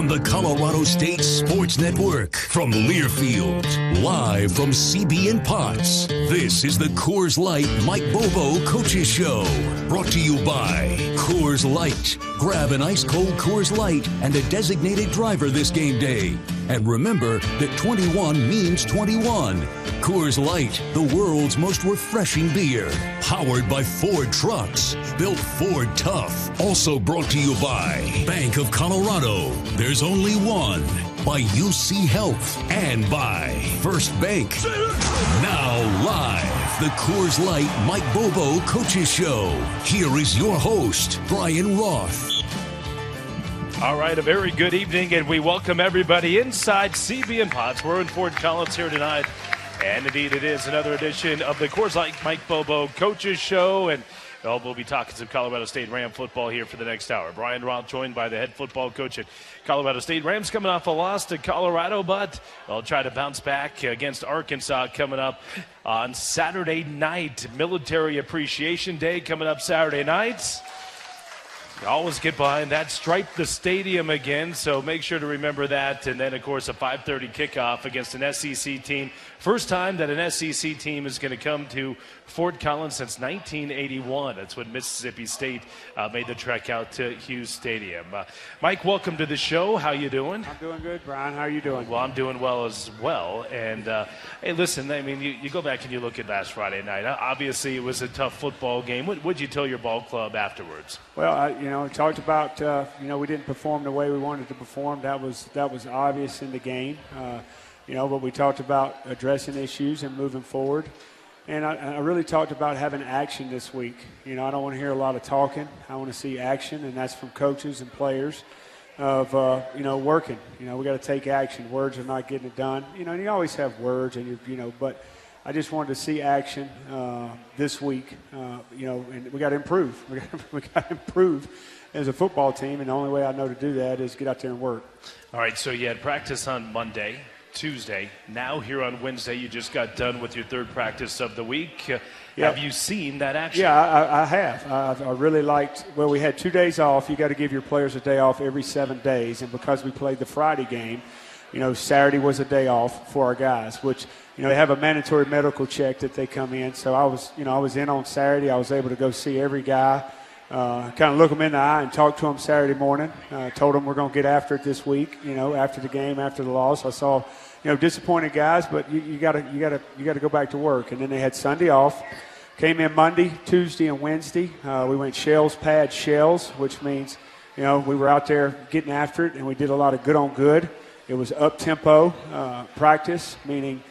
on the Colorado State Sports Network from Learfield, live from CB and Potts. This is the Coors Light Mike Bobo Coaches Show, brought to you by Coors Light. Grab an ice cold Coors Light and a designated driver this game day. And remember that 21 means 21. Coors Light, the world's most refreshing beer. Powered by Ford Trucks. Built Ford Tough. Also brought to you by Bank of Colorado. There's only one. By UC Health. And by First Bank. Now live, the Coors Light Mike Bobo Coaches Show. Here is your host, Brian Roth. All right, a very good evening, and we welcome everybody inside CB and Potts. We're in Fort Collins here tonight, and indeed it is another edition of the Coors Light Mike Bobo Coaches Show, and well, be talking some Colorado State Ram football here for the next hour. Brian Roth joined by the head football coach at Colorado State. Rams coming off a loss to Colorado, but they'll try to bounce back against Arkansas coming up on Saturday night. Military Appreciation Day coming up Saturday night. Always get behind that. Stripe the stadium again, so make sure to remember that. And then, of course, a 5:30 kickoff against an SEC team. First time that an SEC team is going to come to Fort Collins since 1981. That's when Mississippi State uh, made the trek out to Hughes Stadium. Uh, Mike, welcome to the show. How you doing? I'm doing good, Brian. How are you doing? Well, I'm doing well as well. And uh, hey, listen, I mean, you, you, go back and you look at last Friday night. Obviously, it was a tough football game. What would you tell your ball club afterwards? Well, I, you know, we talked about uh, you know we didn't perform the way we wanted to perform. That was that was obvious in the game. You know, but we talked about addressing issues and moving forward. And I, I, really talked about having action this week. You know, I don't want to hear a lot of talking. I want to see action, and that's from coaches and players of, uh, you know, working. You know, we got to take action. Words are not getting it done. You know, and you always have words, and you, you know, but I just wanted to see action uh, this week. Uh, you know, and we got to improve. We got, we got to improve as a football team, and the only way I know to do that is get out there and work. All right, so you had practice on Monday. Tuesday. Now, here on Wednesday, you just got done with your third practice of the week. Uh, Have you seen that action? Yeah, I, I have. I, I, really liked. Well, we had two days off. You got to give your players a day off every seven days, and because we played the Friday game, you know, Saturday was a day off for our guys, which you know they have a mandatory medical check that they come in. So I was, you know, I was in on Saturday. I was able to go see every guy. Uh, kind of look them in the eye and talk to them Saturday morning. Uh, told them we're going to get after it this week. You know, after the game, after the loss, I saw, you know, disappointed guys, but you got to you got to you got to go back to work. And then they had Sunday off. Came in Monday, Tuesday, and Wednesday. Uh, we went shells, pad, shells, which means, you know, we were out there getting after it, and we did a lot of good on good. It was up tempo uh, practice, meaning.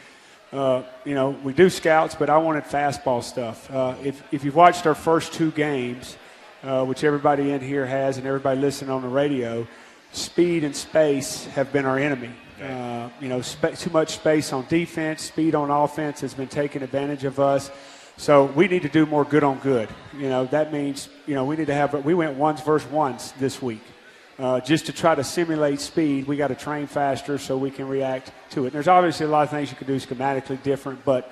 Uh, you know, we do scouts, but I wanted fastball stuff. Uh, if, if you've watched our first two games, uh, which everybody in here has and everybody listening on the radio, speed and space have been our enemy. Uh, you know, sp- too much space on defense, speed on offense has been taking advantage of us. So we need to do more good on good. You know, that means, you know, we need to have, we went ones versus ones this week. Uh, just to try to simulate speed, we got to train faster so we can react to it. And there's obviously a lot of things you can do schematically different, but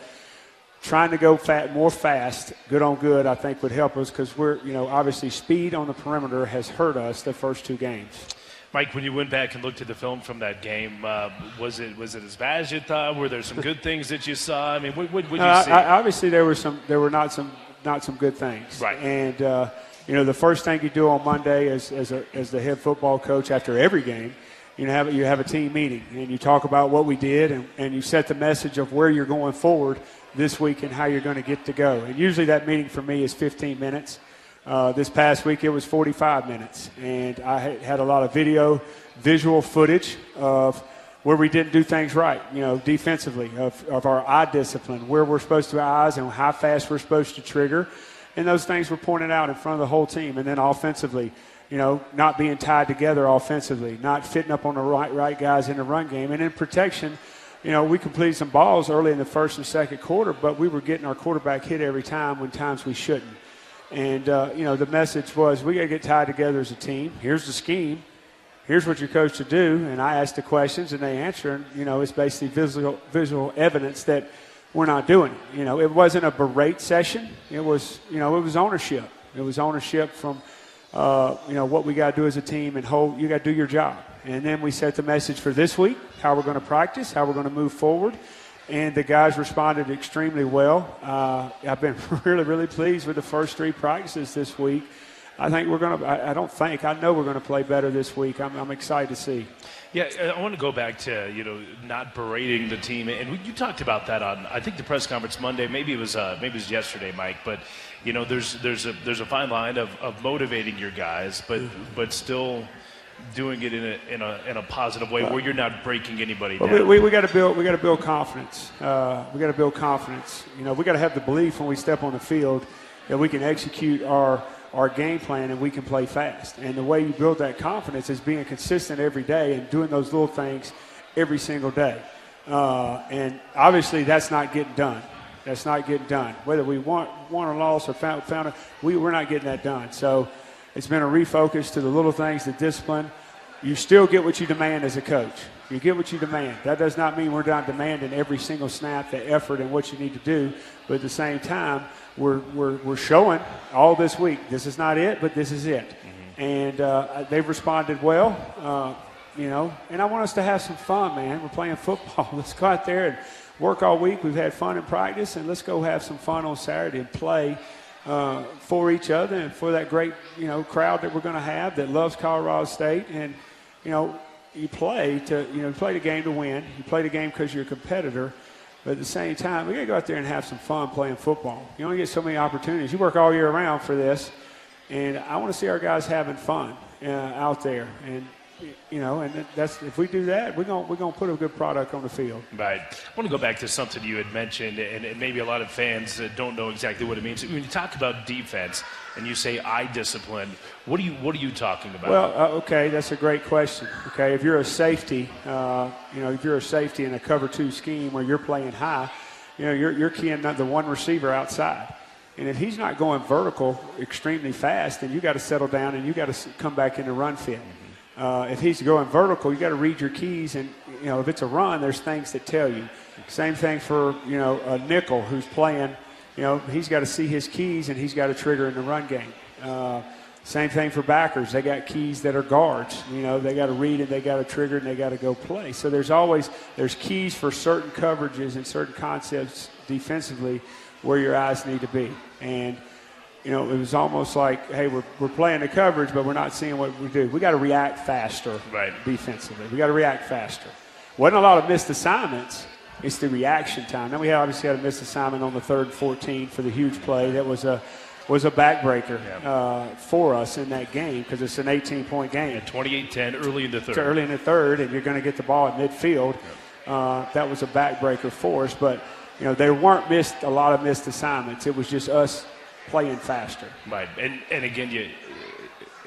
trying to go fat, more fast, good on good, I think would help us because we're, you know, obviously speed on the perimeter has hurt us the first two games. Mike, when you went back and looked at the film from that game, uh, was it was it as bad as you thought? Were there some good things that you saw? I mean, what would you uh, see? I, obviously, there were some. There were not some not some good things. Right. And uh, you know, the first thing you do on Monday as as, a, as the head football coach after every game, you know, have you have a team meeting and you talk about what we did and, and you set the message of where you're going forward this week and how you're going to get to go. And usually that meeting for me is 15 minutes. Uh, this past week it was 45 minutes, and I had a lot of video, visual footage of where we didn't do things right, you know, defensively, of, of our eye discipline, where we're supposed to eyes and how fast we're supposed to trigger. And those things were pointed out in front of the whole team. And then offensively, you know, not being tied together offensively, not fitting up on the right, right guys in the run game. And in protection, you know, we completed some balls early in the first and second quarter, but we were getting our quarterback hit every time when times we shouldn't. And, uh, you know, the message was we got to get tied together as a team. Here's the scheme. Here's what you're coached to do. And I asked the questions and they answer. You know, it's basically visual, visual evidence that we're not doing it. You know, it wasn't a berate session. It was, you know, it was ownership. It was ownership from uh, you know, what we got to do as a team and hold, you got to do your job. And then we set the message for this week, how we're going to practice, how we're going to move forward. And the guys responded extremely well. Uh, I've been really, really pleased with the first three practices this week. I think we're going to, I, don't think, I know we're going to play better this week. I'm, I'm excited to see. Yeah, I want to go back to you know not berating the team, and you talked about that on I think the press conference Monday. Maybe it was uh, maybe it was yesterday, Mike. But you know, there's there's a there's a fine line of, of motivating your guys, but mm-hmm. but still doing it in a in a in a positive way where you're not breaking anybody well, down. We, we, we got to build we got to build confidence. Uh, we got to build confidence. You know, we got to have the belief when we step on the field that we can execute our our game plan and we can play fast. And the way you build that confidence is being consistent every day and doing those little things every single day. Uh, and obviously, that's not getting done. That's not getting done. Whether we want won or lost or found, found it, we, we're not getting that done. So it's been a refocus to the little things, the discipline. You still get what you demand as a coach. You get what you demand. That does not mean we're not demanding every single snap, the effort, and what you need to do. But at the same time, we're, we're, we're showing all this week. This is not it, but this is it. Mm-hmm. And uh, they've responded well, uh, you know. And I want us to have some fun, man. We're playing football. Let's go out there and work all week. We've had fun in practice, and let's go have some fun on Saturday and play uh, for each other and for that great, you know, crowd that we're going to have that loves Colorado State. And, you know, you play to, you know, you play the game to win. You play the game because you're a competitor. But at the same time, we got to go out there and have some fun playing football. You only get so many opportunities. You work all year round for this, and I want to see our guys having fun uh, out there. And you know, and that's if we do that, we're gonna we're gonna put a good product on the field. Right. I want to go back to something you had mentioned, and, and maybe a lot of fans don't know exactly what it means. When you talk about defense, and you say I discipline, what are you what are you talking about? Well, uh, okay, that's a great question. Okay, if you're a safety, uh, you know, if you're a safety in a cover two scheme where you're playing high, you know, you're you're keying the one receiver outside. And if he's not going vertical extremely fast, then you got to settle down and you got to come back into run fit. Uh, if he's going vertical, you got to read your keys, and you know if it's a run, there's things that tell you. Same thing for you know a nickel who's playing you know, he's got to see his keys and he's got to trigger in the run game. Uh, same thing for backers. They got keys that are guards. You know, they got to read and they got to trigger and they got to go play. So there's always there's keys for certain coverages and certain concepts defensively where your eyes need to be. And you know, it was almost like, hey, we're, we're playing the coverage, but we're not seeing what we do. We got to react faster right. defensively. We got to react faster. Wasn't a lot of missed assignments, it's the reaction time. Then we obviously had a missed assignment on the third and 14 for the huge play. That was a was a backbreaker yeah. uh, for us in that game because it's an 18 point game. Yeah, 28-10 early in the third. Early in the third, and you're going to get the ball at midfield. Yeah. Uh, that was a backbreaker for us, but you know there weren't missed a lot of missed assignments. It was just us playing faster. Right, and and again you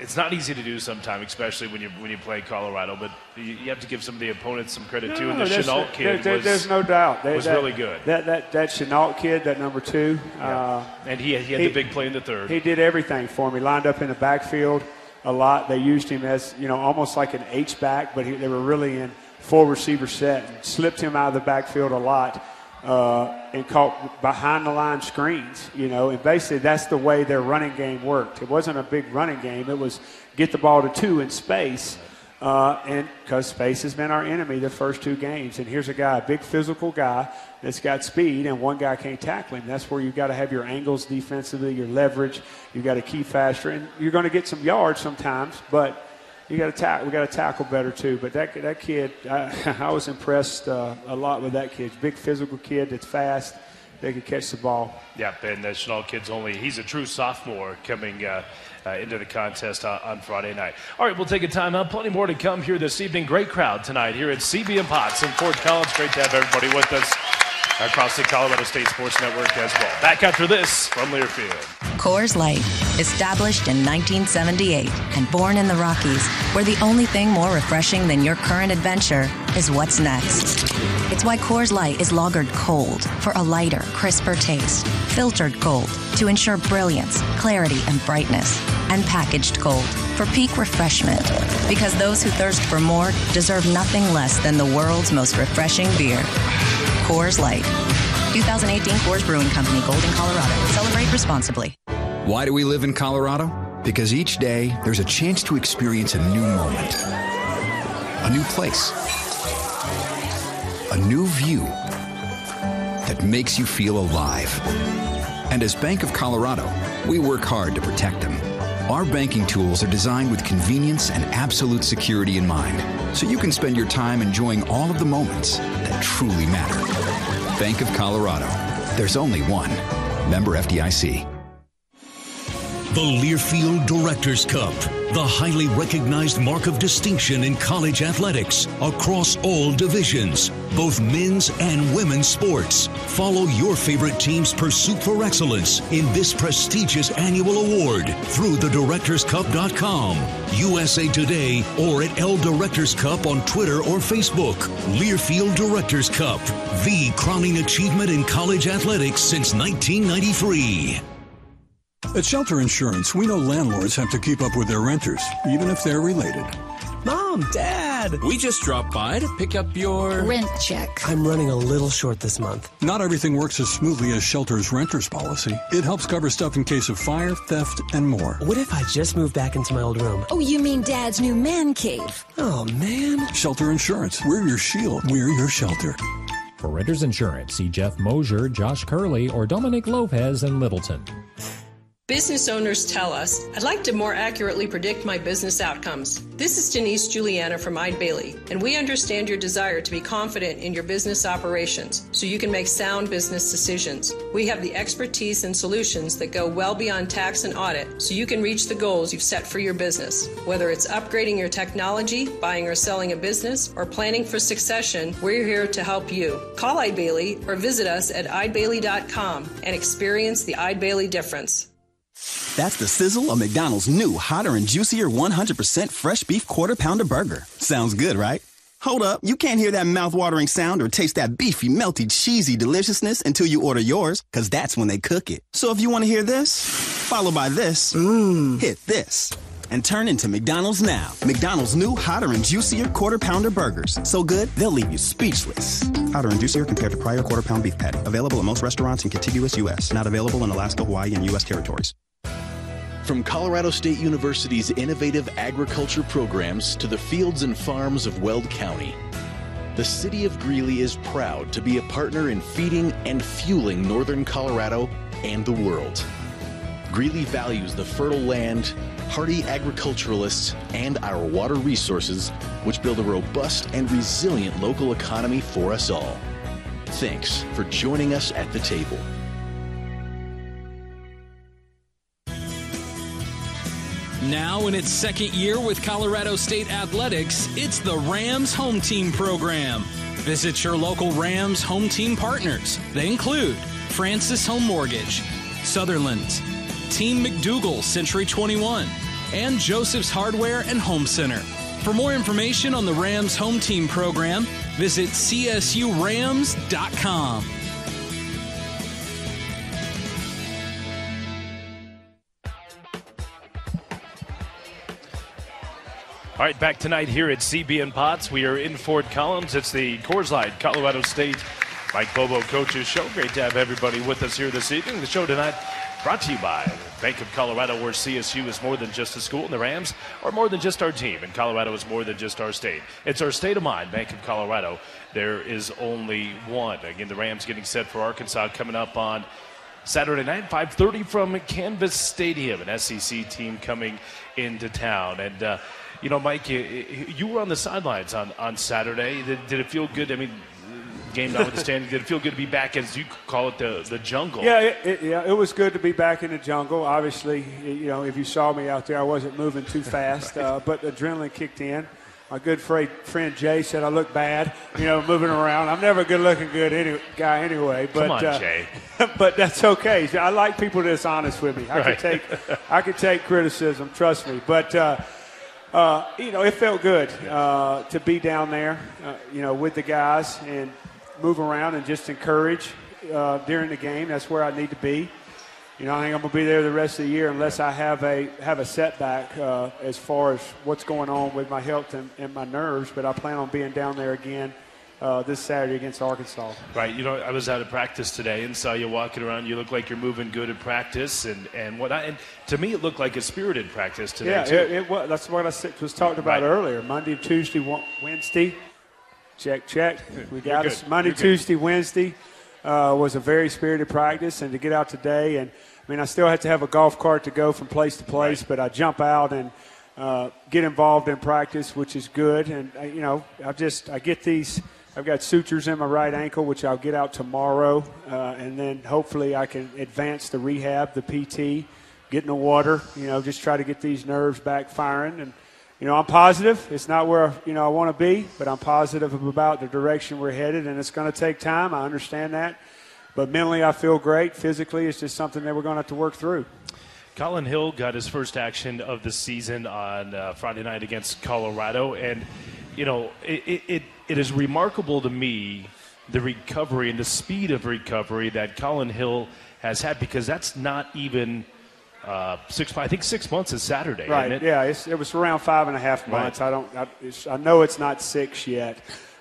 it's not easy to do sometimes, especially when you when you play Colorado. But you, you have to give some of the opponents some credit no, too. And the Shenault kid there, was, there's no doubt was that, really good. That that that Shenault kid, that number two, yeah. uh, and he he had he, the big play in the third. He did everything for me. Lined up in the backfield a lot. They used him as you know almost like an H back, but he, they were really in full receiver set. And slipped him out of the backfield a lot uh, and caught behind the line screens, you know, and basically that's the way their running game worked. It wasn't a big running game, it was get the ball to two in space. Uh, and because space has been our enemy the first two games. And here's a guy, a big physical guy that's got speed, and one guy can't tackle him. That's where you've got to have your angles defensively, your leverage. You've got to keep faster, and you're going to get some yards sometimes, but you got to tackle. We got to tackle better too. But that that kid, I, I was impressed uh, a lot with that kid. Big physical kid that's fast. They could catch the ball. Yeah, and the Shenault kid's only he's a true sophomore coming. Uh, uh, into the contest uh, on Friday night. All right, we'll take a time out. Plenty more to come here this evening. Great crowd tonight here at CB and Potts in Fort Collins. Great to have everybody with us across the Colorado State Sports Network as well. Back after this from Learfield. Coors Light, established in 1978 and born in the Rockies, where the only thing more refreshing than your current adventure is what's next. It's why Coors Light is lagered cold for a lighter, crisper taste, filtered cold to ensure brilliance, clarity, and brightness, and packaged cold for peak refreshment. Because those who thirst for more deserve nothing less than the world's most refreshing beer. Coors Light. 2018 Coors Brewing Company, Golden, Colorado. Celebrate responsibly. Why do we live in Colorado? Because each day, there's a chance to experience a new moment, a new place, a new view that makes you feel alive. And as Bank of Colorado, we work hard to protect them. Our banking tools are designed with convenience and absolute security in mind, so you can spend your time enjoying all of the moments that truly matter. Bank of Colorado. There's only one. Member FDIC. The Learfield Directors Cup, the highly recognized mark of distinction in college athletics across all divisions, both men's and women's sports. Follow your favorite team's pursuit for excellence in this prestigious annual award through thedirectorscup.com, USA Today, or at L Directors Cup on Twitter or Facebook. Learfield Directors Cup, the crowning achievement in college athletics since 1993. At Shelter Insurance, we know landlords have to keep up with their renters, even if they're related. Mom, Dad, we just dropped by to pick up your rent check. I'm running a little short this month. Not everything works as smoothly as Shelter's renter's policy. It helps cover stuff in case of fire, theft, and more. What if I just moved back into my old room? Oh, you mean Dad's new man cave? Oh, man. Shelter Insurance. We're your shield. We're your shelter. For Renters Insurance, see Jeff Mosier, Josh Curley, or Dominic Lopez in Littleton. Business owners tell us, I'd like to more accurately predict my business outcomes. This is Denise Juliana from Eide Bailly, and we understand your desire to be confident in your business operations so you can make sound business decisions. We have the expertise and solutions that go well beyond tax and audit so you can reach the goals you've set for your business. Whether it's upgrading your technology, buying or selling a business, or planning for succession, we're here to help you. Call Eide Bailly or visit us at eidebailly.com and experience the Eide Bailly difference. That's the sizzle of McDonald's new hotter and juicier 100% fresh beef quarter pounder burger. Sounds good, right? Hold up, you can't hear that mouth-watering sound or taste that beefy, melty, cheesy deliciousness until you order yours, cause that's when they cook it. So if you want to hear this, followed by this, mmm, hit this. And turn into McDonald's now. McDonald's new hotter and juicier quarter pounder burgers. So good, they'll leave you speechless. Hotter and juicier compared to prior quarter pound beef patty. Available at most restaurants in contiguous U.S. Not available in Alaska, Hawaii, and U.S. territories. From Colorado State University's innovative agriculture programs to the fields and farms of Weld County, the city of Greeley is proud to be a partner in feeding and fueling northern Colorado and the world. Greeley values the fertile land, hardy agriculturalists, and our water resources, which build a robust and resilient local economy for us all. Thanks for joining us at the table. Now, in its second year with Colorado State Athletics, it's the Rams Home Team Program. Visit your local Rams home team partners. They include Francis Home Mortgage, Sutherland's, Team McDougal Century 21, and Joseph's Hardware and Home Center. For more information on the Rams Home Team Program, visit csurams.com. All right, back tonight here at CB and Potts. We are in Fort Collins. It's the Coors Light Colorado State Mike Bobo Coaches Show. Great to have everybody with us here this evening. The show tonight brought to you by Bank of Colorado, where CSU is more than just a school, and the Rams are more than just our team, and Colorado is more than just our state. It's our state of mind, Bank of Colorado. There is only one. Again, the Rams getting set for Arkansas coming up on Saturday night, 5:30 from Canvas Stadium. An SEC team coming into town, and. Uh, you know, Mike, you, you were on the sidelines on, on Saturday. Did, did it feel good? I mean, game notwithstanding, did it feel good to be back, as you call it, the, the jungle? Yeah, it, it, yeah, it was good to be back in the jungle. Obviously, you know, if you saw me out there, I wasn't moving too fast, right. uh, but adrenaline kicked in. My good friend, friend Jay said I look bad, you know, moving around. I'm never a good-looking good any, guy anyway, but Come on, uh, Jay. but that's okay. I like people that's honest with me. I right. can take I can take criticism, trust me. But uh, uh, you know, it felt good uh, to be down there, uh, you know, with the guys and move around and just encourage uh, during the game. That's where I need to be. You know, I think I'm gonna be there the rest of the year unless I have a have a setback uh, as far as what's going on with my health and, and, my nerves. But I plan on being down there again uh, this Saturday against Arkansas. Right. You know, I was out of practice today and saw you walking around. You look like you're moving good at practice and, and whatnot. And to me, it looked like a spirited practice today, yeah, too. it, it was. That's what I was talking about Right. earlier. Monday, Tuesday, Wednesday. Check, check. We got us. Monday, You're good. Tuesday, Wednesday uh, was a very spirited practice, and to get out today, and I mean, I still had to have a golf cart to go from place to place, but I jump out and uh, get involved in practice, which is good. And uh, you know, I just I get these. I've got sutures in my right ankle, which I'll get out tomorrow, uh, and then hopefully I can advance the rehab, the PT, get in the water. You know, just try to get these nerves back firing and you know, I'm positive. It's not where you know I want to be, but I'm positive about the direction we're headed, and it's going to take time. I understand that, but mentally I feel great. Physically, it's just something that we're going to have to work through. Colin Hill got his first action of the season on uh, Friday night against Colorado, and you know it, it, it, is remarkable to me the recovery and the speed of recovery that Colin Hill has had because that's not even uh, six. I think six months is Saturday, Right? it? Yeah, it's, it was around five and a half months. Right. I don't. I, it's, I know it's not six yet,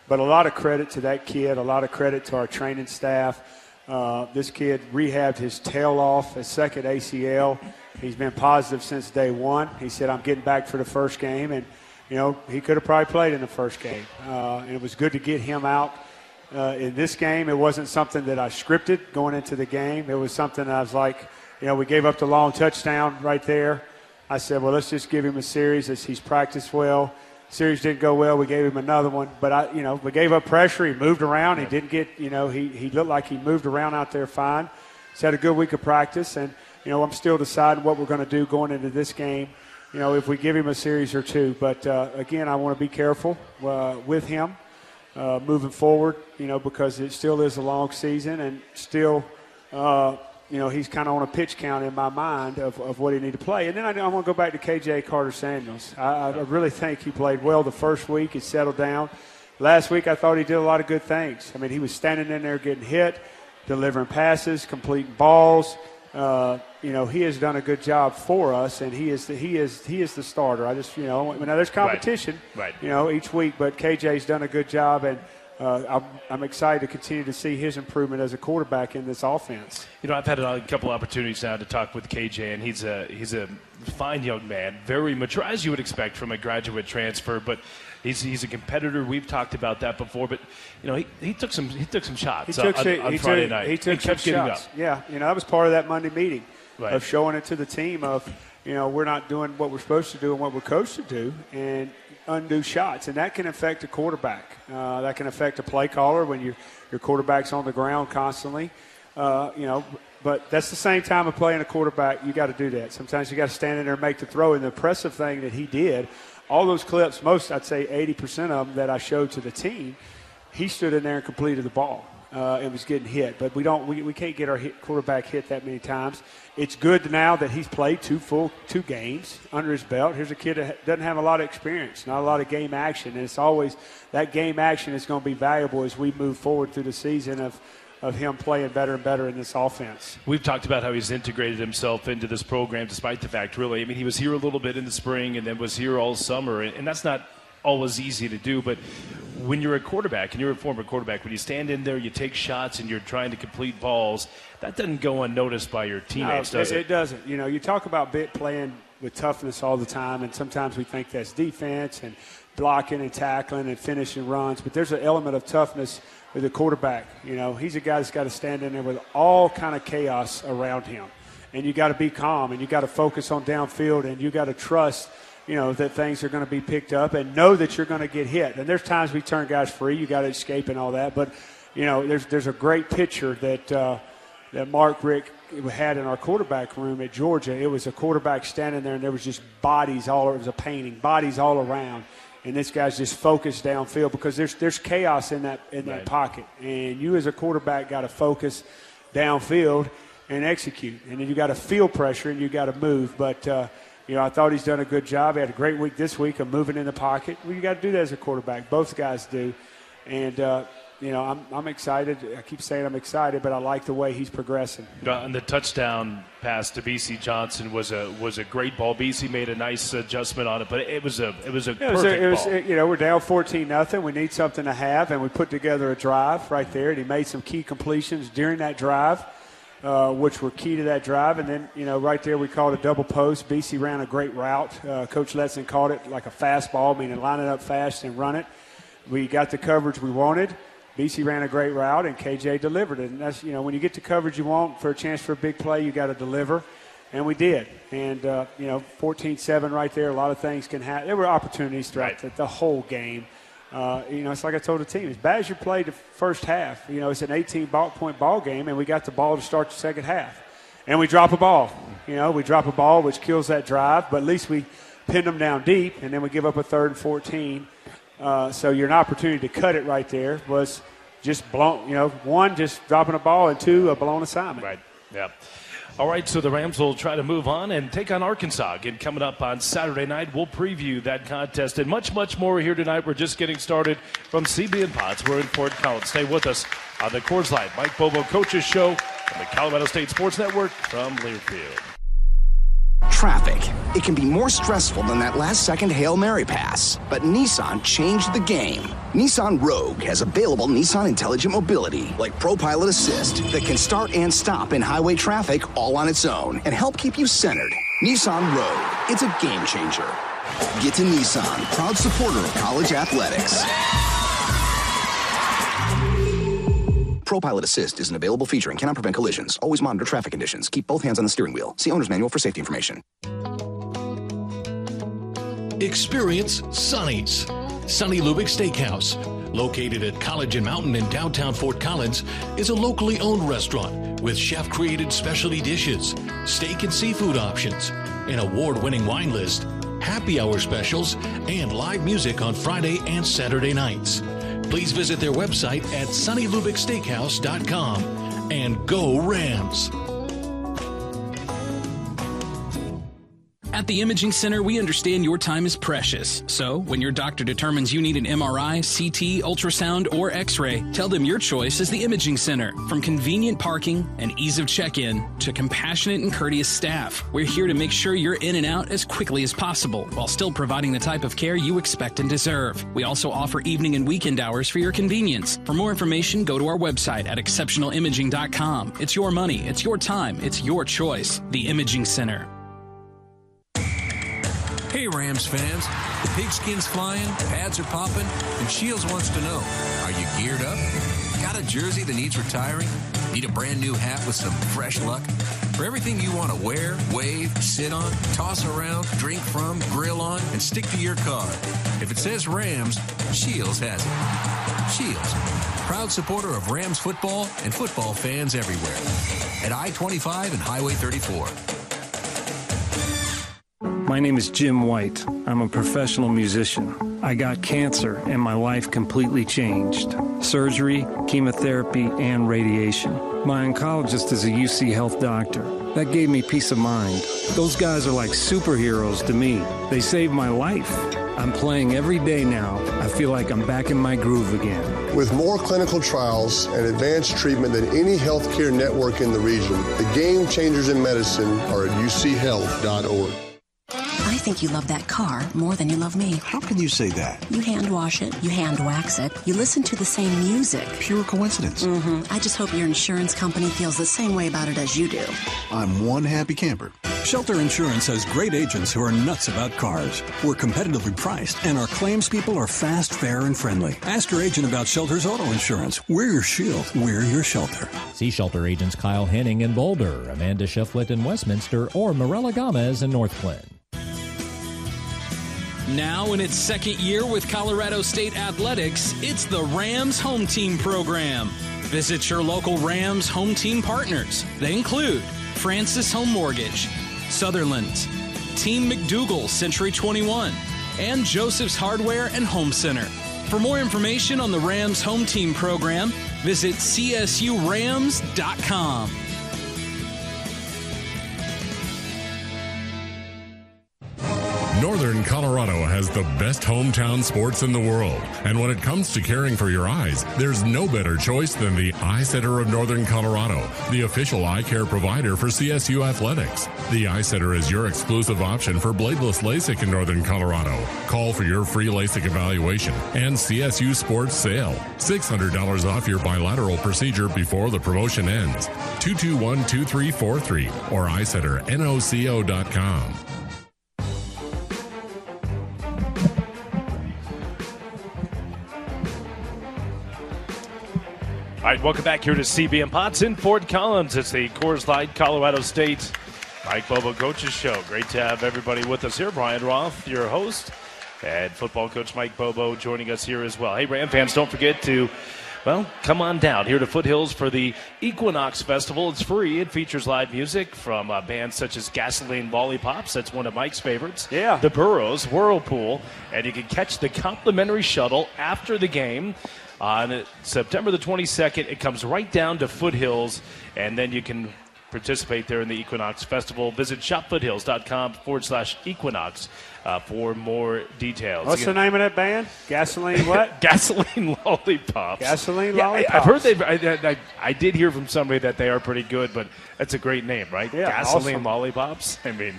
but a lot of credit to that kid. A lot of credit to our training staff. Uh, this kid rehabbed his tail off, his second ACL. He's been positive since day one. He said, "I'm getting back for the first game," and you know he could have probably played in the first game. Uh, and it was good to get him out. Uh, in this game, it wasn't something that I scripted going into the game. It was something I was like, you know, we gave up the long touchdown right there. I said, well, let's just give him a series as he's practiced well. Series didn't go well. We gave him another one, but I, you know, we gave up pressure. He moved around. He didn't get, you know, he, he looked like he moved around out there fine. He's had a good week of practice, and you know, I'm still deciding what we're going to do going into this game. You know, if we give him a series or two, but uh, again, I want to be careful uh, with him uh, moving forward. You know, because it still is a long season, and still, uh, you know, he's kind of on a pitch count in my mind of, of what he need to play. And then I, I want to go back to KJ Carta-Samuels. I, I really think he played well the first week. He settled down. Last week, I thought he did a lot of good things. I mean, he was standing in there getting hit, delivering passes, completing balls. Uh, you know, he has done a good job for us, and he is the, he is he is the starter. I just you know, now there's competition, Right. You know, each week, but KJ's done a good job, and uh, I'm, I'm excited to continue to see his improvement as a quarterback in this offense. You know, I've had a couple opportunities now to talk with KJ, and he's a he's a fine young man, very mature, as you would expect from a graduate transfer. But he's he's a competitor. We've talked about that before. But you know, he, he took some he took some shots He took, on, on he Friday took, night. He took kept some shots. up. Yeah, you know that was part of that Monday meeting Right. of showing it to the team of you know we're not doing what we're supposed to do and what we're coached to do, and undue shots, and that can affect a quarterback. Uh, that can affect a play caller when your your quarterback's on the ground constantly. Uh, you know, but that's the same time of playing a quarterback. You got to do that. Sometimes you got to stand in there and make the throw. And the impressive thing that he did, all those clips, most I'd say 80% of them that I showed to the team, he stood in there and completed the ball. Uh, and was getting hit, but we don't. We, we can't get our hit, quarterback hit that many times. It's good now that he's played two full two games under his belt. Here's a kid that doesn't have a lot of experience, not a lot of game action, and it's always that game action is going to be valuable as we move forward through the season of of him playing better and better in this offense. We've talked about how he's integrated himself into this program, despite the fact, really. I mean, he was here a little bit in the spring and then was here all summer, and, and that's not always easy to do. But when you're a quarterback and you're a former quarterback, when you stand in there, you take shots, and you're trying to complete balls, that doesn't go unnoticed by your teammates, No, does it, it? it doesn't. You know, you talk about bit playing with toughness all the time, and sometimes we think that's defense and blocking and tackling and finishing runs, but there's an element of toughness the quarterback. You know, he's a guy that's got to stand in there with all kind of chaos around him, and you got to be calm and you got to focus on downfield and you got to trust. You know that things are going to be picked up, and know that you're going to get hit. And there's times we turn guys free. You got to escape and all that, but you know there's there's a great picture that uh, that Mark Richt had in our quarterback room at Georgia. It was a quarterback standing there, and there was just bodies all. It was a painting, bodies all around, and this guy's just focused downfield because there's there's chaos in that in that Right. pocket, and you as a quarterback got to focus downfield and execute, and then you got to feel pressure and you got to move. But uh, you know, I thought he's done a good job. He had a great week this week of moving in the pocket. Well, you got to do that as a quarterback. Both guys do, and. Uh, you know, I'm, I'm excited. I keep saying I'm excited, but I like the way he's progressing. And the touchdown pass to BC Johnson was a was a great ball. BC made a nice adjustment on it, but it was a it was a it perfect was, a, it was ball. you know, we're down 14 nothing. We need something to have, and we put together a drive right there, and he made some key completions during that drive. Uh, which were key to that drive. And then, you know, right there we called a double post. BC ran a great route. Uh, Coach Letson called it like a fastball, meaning line it up fast and run it. We got the coverage we wanted. BC ran a great route, and KJ delivered it. And that's, you know, when you get the coverage you want for a chance for a big play, you got to deliver. And we did. And, uh, you know, 14 7 right there, a lot of things can happen. There were opportunities throughout right. the, the whole game. Uh, you know, it's like I told the team, as bad as you played the first half, you know, it's an 18 ball, point ball game, and we got the ball to start the second half. And we drop a ball. You know, we drop a ball, which kills that drive, but at least we pinned them down deep, and then we give up a third and 14. Uh, so your opportunity to cut it right there was just blown, you know, one, just dropping a ball, and two, a blown assignment. Right, yeah. All right, so the Rams will try to move on and take on Arkansas. Again, coming up on Saturday night, we'll preview that contest and much, much more here tonight. We're just getting started from CB and Potts. We're in Fort Collins. Stay with us on the Coors Light Mike Bobo Coaches Show on the Colorado State Sports Network from Learfield. Traffic. It can be more stressful than that last second Hail Mary pass. But Nissan changed the game. Nissan Rogue has available Nissan Intelligent Mobility, like ProPilot Assist, that can start and stop in highway traffic all on its own and help keep you centered. Nissan Rogue. It's a game changer. Get to Nissan, proud supporter of college athletics. ProPilot Assist is an available feature and cannot prevent collisions. Always monitor traffic conditions. Keep both hands on the steering wheel. See owner's manual for safety information. Experience Sonny's. Sonny Lubick Steakhouse, located at College and Mountain in downtown Fort Collins, is a locally owned restaurant with chef created specialty dishes, steak and seafood options, an award winning wine list, happy hour specials, and live music on Friday and Saturday nights please visit their website at sonnylubicksteakhouse.com and go Rams. At the Imaging Center, we understand your time is precious. So, when your doctor determines you need an MRI, CT, ultrasound, or x ray, tell them your choice is the Imaging Center. From convenient parking and ease of check in to compassionate and courteous staff, we're here to make sure you're in and out as quickly as possible while still providing the type of care you expect and deserve. We also offer evening and weekend hours for your convenience. For more information, go to our website at exceptionalimaging.com. It's your money, it's your time, it's your choice. The Imaging Center. Rams fans. The pigskin's flying, pads are popping, and Shields wants to know Are you geared up? Got a jersey that needs retiring? Need a brand new hat with some fresh luck? For everything you want to wear, wave, sit on, toss around, drink from, grill on, and stick to your car. If it says Rams, Shields has it. Shields, proud supporter of Rams football and football fans everywhere. At I 25 and Highway 34. My name is Jim White. I'm a professional musician. I got cancer and my life completely changed. Surgery, chemotherapy, and radiation. My oncologist is a UC Health doctor. That gave me peace of mind. Those guys are like superheroes to me. They saved my life. I'm playing every day now. I feel like I'm back in my groove again. With more clinical trials and advanced treatment than any healthcare network in the region, the game changers in medicine are at uchealth.org. I think you love that car more than you love me. How can you say that? You hand wash it, you hand wax it, you listen to the same music. Pure coincidence. Mm-hmm. I just hope your insurance company feels the same way about it as you do. I'm one happy camper. Shelter Insurance has great agents who are nuts about cars. We're competitively priced, and our claims people are fast, fair, and friendly. Ask your agent about Shelter's auto insurance. We're your shield. We're your shelter. See Shelter agents Kyle Henning in Boulder, Amanda Shiflett in Westminster, or Morella Gomez in North Clinton. Now, in its second year with Colorado State Athletics, it's the Rams Home Team Program. Visit your local Rams home team partners. They include Francis Home Mortgage, Sutherland's, Team McDougal Century 21, and Joseph's Hardware and Home Center. For more information on the Rams Home Team Program, visit csurams.com. Northern Colorado has the best hometown sports in the world. And when it comes to caring for your eyes, there's no better choice than the Eye Center of Northern Colorado, the official eye care provider for CSU Athletics. The Eye Center is your exclusive option for bladeless LASIK in Northern Colorado. Call for your free LASIK evaluation and CSU Sports sale. $600 off your bilateral procedure before the promotion ends. 221 2343 or EyeCenterNOCO.com. All right, welcome back here to CB and Potts in Fort Collins. It's the Coors Light Colorado State Mike Bobo Coaches Show. Great to have everybody with us here. Brian Roth, your host, and football coach Mike Bobo joining us here as well. Hey, Ram fans, don't forget to, well, come on down here to Foothills for the Equinox Festival. It's free. It features live music from uh, bands such as Gasoline Lollipops. That's one of Mike's favorites. Yeah. The Burros, Whirlpool, and you can catch the complimentary shuttle after the game. On September the 22nd, it comes right down to Foothills, and then you can participate there in the Equinox Festival. Visit shopfoothills.com forward slash Equinox uh, for more details. What's the name of that band? Gasoline what? Gasoline Lollipops. Gasoline Yeah, I- Lollipops. I've heard they. I, I, I did hear from somebody that they are pretty good, but that's a great name, right? Yeah, Gasoline awesome. Lollipops. I mean,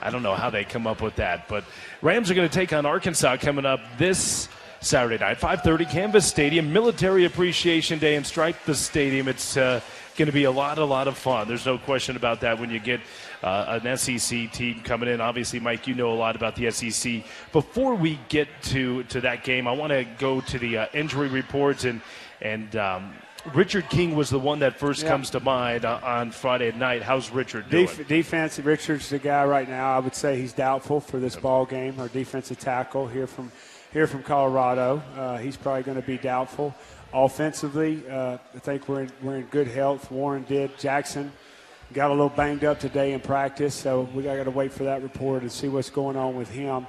I don't know how they come up with that, but Rams are going to take on Arkansas coming up this Saturday night, 5:30, Canvas Stadium, Military Appreciation Day, and Stripe the Stadium. It's uh, going to be a lot, a lot of fun. There's no question about that. When you get uh, an SEC team coming in, obviously, Mike, you know a lot about the SEC. Before we get to to that game, I want to go to the uh, injury reports and and. Um, Richard King was the one that first Yeah. comes to mind uh, on Friday night. How's Richard doing? Def- defense, Richards the guy right now. I would say he's doubtful for this ball game. Our defensive tackle here from here from Colorado. Uh, he's probably going to be doubtful. Offensively, uh, I think we're in, we're in good health. Warren did. Jackson got a little banged up today in practice, so we got to wait for that report and see what's going on with him.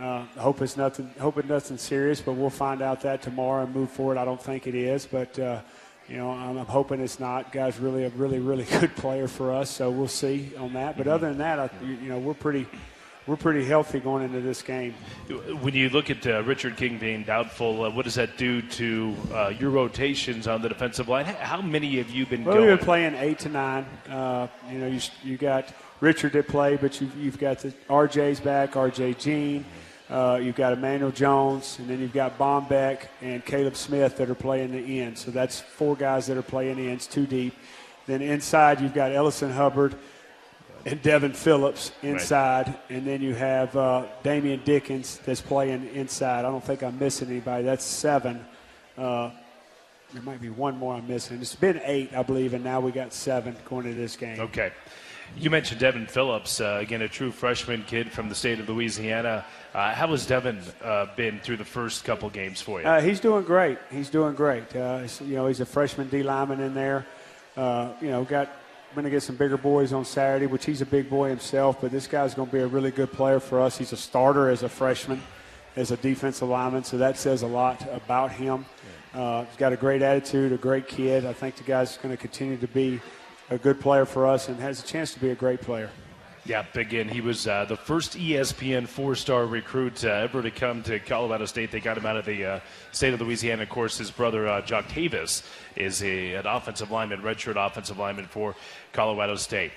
Uh, hope it's nothing. Hope it's nothing serious, but we'll find out that tomorrow and move forward. I don't think it is, but uh, you know I'm, I'm hoping it's not. Guy's really a really really good player for us, so we'll see on that. But other than that, I, you you know we're pretty we're pretty healthy going into this game. When you look at uh, Richard King being doubtful, uh, what does that do to uh, your rotations on the defensive line? How many have you been Well, going? we've been playing eight to nine. Uh, you know, you, you got Richard that play, but you've, you've got the RJ's back, RJ Jean. Uh, you've got Emmanuel Jones, and then you've got Bombeck and Caleb Smith that are playing the end. So that's four guys that are playing ends, two deep. Then inside, you've got Ellison Hubbard and Devin Phillips inside, and then you have uh, Damian Dickens that's playing inside. I don't think I'm missing anybody. That's seven. Uh, there might be one more I'm missing. It's been eight, I believe, and now we got seven going into this game. Okay. You mentioned Devin Phillips, uh, again, a true freshman kid from the state of Louisiana. Uh, how has Devin uh, been through the first couple games for you? Uh, he's doing great. He's doing great. Uh, you know, he's a freshman D lineman in there. Uh, you know, got going to get some bigger boys on Saturday, which he's a big boy himself. But this guy's going to be a really good player for us. He's a starter as a freshman, as a defensive lineman, so that says a lot about him. Uh, he's got a great attitude, a great kid. I think the guy's going to continue to be a good player for us and has a chance to be a great player. Yeah, again, he was uh, the first ESPN four-star recruit uh, ever to come to Colorado State. They got him out of the uh, state of Louisiana. Of course, his brother uh, Jock Tavis is a, an offensive lineman, redshirt offensive lineman for Colorado State.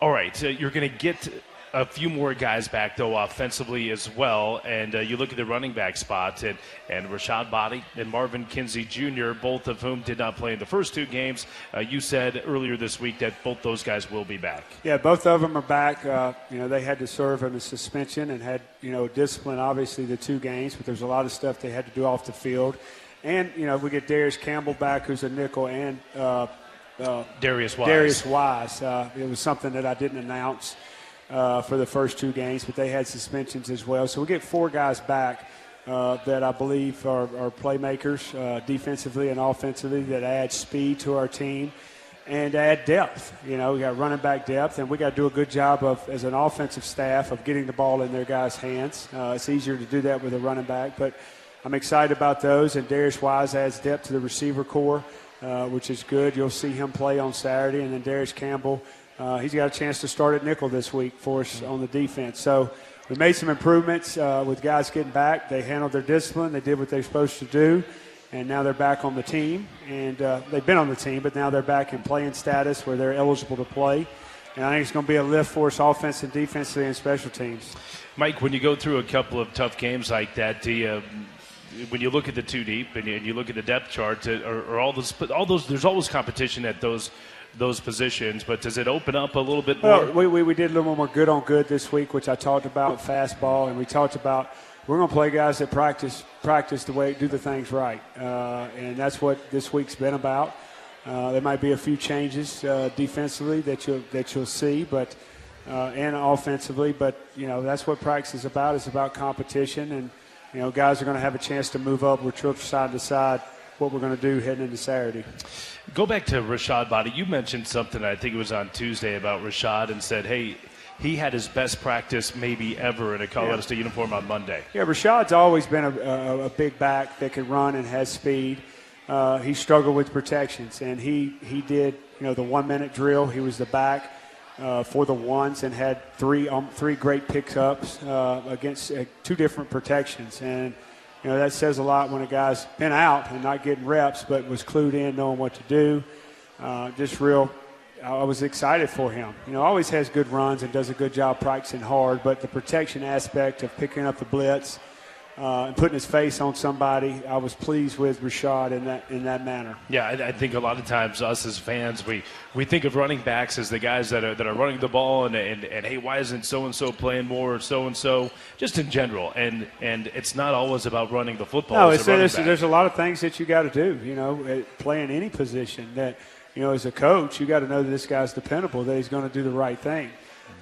All right, uh, you're going to get a few more guys back though offensively as well. And uh, you look at the running back spot, and, and Rashaad Boddie and Marvin Kinsey Jr., both of whom did not play in the first two games. Uh, you said earlier this week that both those guys will be back. Yeah, both of them are back. Uh, you know, they had to serve on a suspension and had, you know, discipline, obviously, the two games, but there's a lot of stuff they had to do off the field. And, you know, we get Darius Campbell back, who's a nickel, and uh, uh, Darius Wise. Darius Wise. Uh, it was something that I didn't announce uh, for the first two games, but they had suspensions as well. So we get four guys back uh, that I believe are, are playmakers uh, defensively and offensively that add speed to our team and add depth. You know, we got running back depth, and we got to do a good job of, as an offensive staff, of getting the ball in their guys' hands. Uh, it's easier to do that with a running back, but I'm excited about those. And Darius Wise adds depth to the receiver core, uh, which is good. You'll see him play on Saturday, and then Darius Campbell. Uh, he's got a chance to start at nickel this week for us on the defense. So we made some improvements uh, with guys getting back. They handled their discipline. They did what they're supposed to do, and now they're back on the team. And uh, they've been on the team, but now they're back in playing status where they're eligible to play. And I think it's going to be a lift for us, offense and defensively, and special teams. Mike, when you go through a couple of tough games like that, do you, when you look at the two deep and you, look at the depth chart, or all those, all those, there's always competition at those those positions, but does it open up a little bit more? Well, we, we, we did a little more good on good this week, which I talked about fastball, and we talked about we're going to play guys that practice practice the way do the things right, uh, and that's what this week's been about. Uh, there might be a few changes uh, defensively that you'll that you'll see, but uh, and offensively, but you know that's what practice is about. It's about competition, and you know guys are going to have a chance to move up. We're trip side to side what we're going to do heading into Saturday. Go back to Rashaad Boddie. You mentioned something, I think it was on Tuesday, about Rashaad and said, hey, he had his best practice maybe ever in a Colorado yeah. State uniform on Monday. Yeah, Rashaad's always been a, a, a big back that can run and has speed. Uh, he struggled with protections, and he, he did, you know, the one-minute drill. He was the back uh, for the ones and had three um, three great pickups uh, against uh, two different protections. And – you know, that says a lot when a guy's been out and not getting reps, but was clued in, knowing what to do. Uh, just real, I was excited for him. You know, always has good runs and does a good job practicing hard, but the protection aspect of picking up the blitz – uh, and putting his face on somebody. I was pleased with Rashaad in that in that manner. Yeah, I, I, think a lot of times us as fans we, we think of running backs as the guys that are that are running the ball and and, and hey why isn't so and so playing more or so and so just in general and and it's not always about running the football. No, it's, there's, there's a lot of things that you got to do. You know, playing any position that you know as a coach you got to know that this guy's dependable that he's going to do the right thing.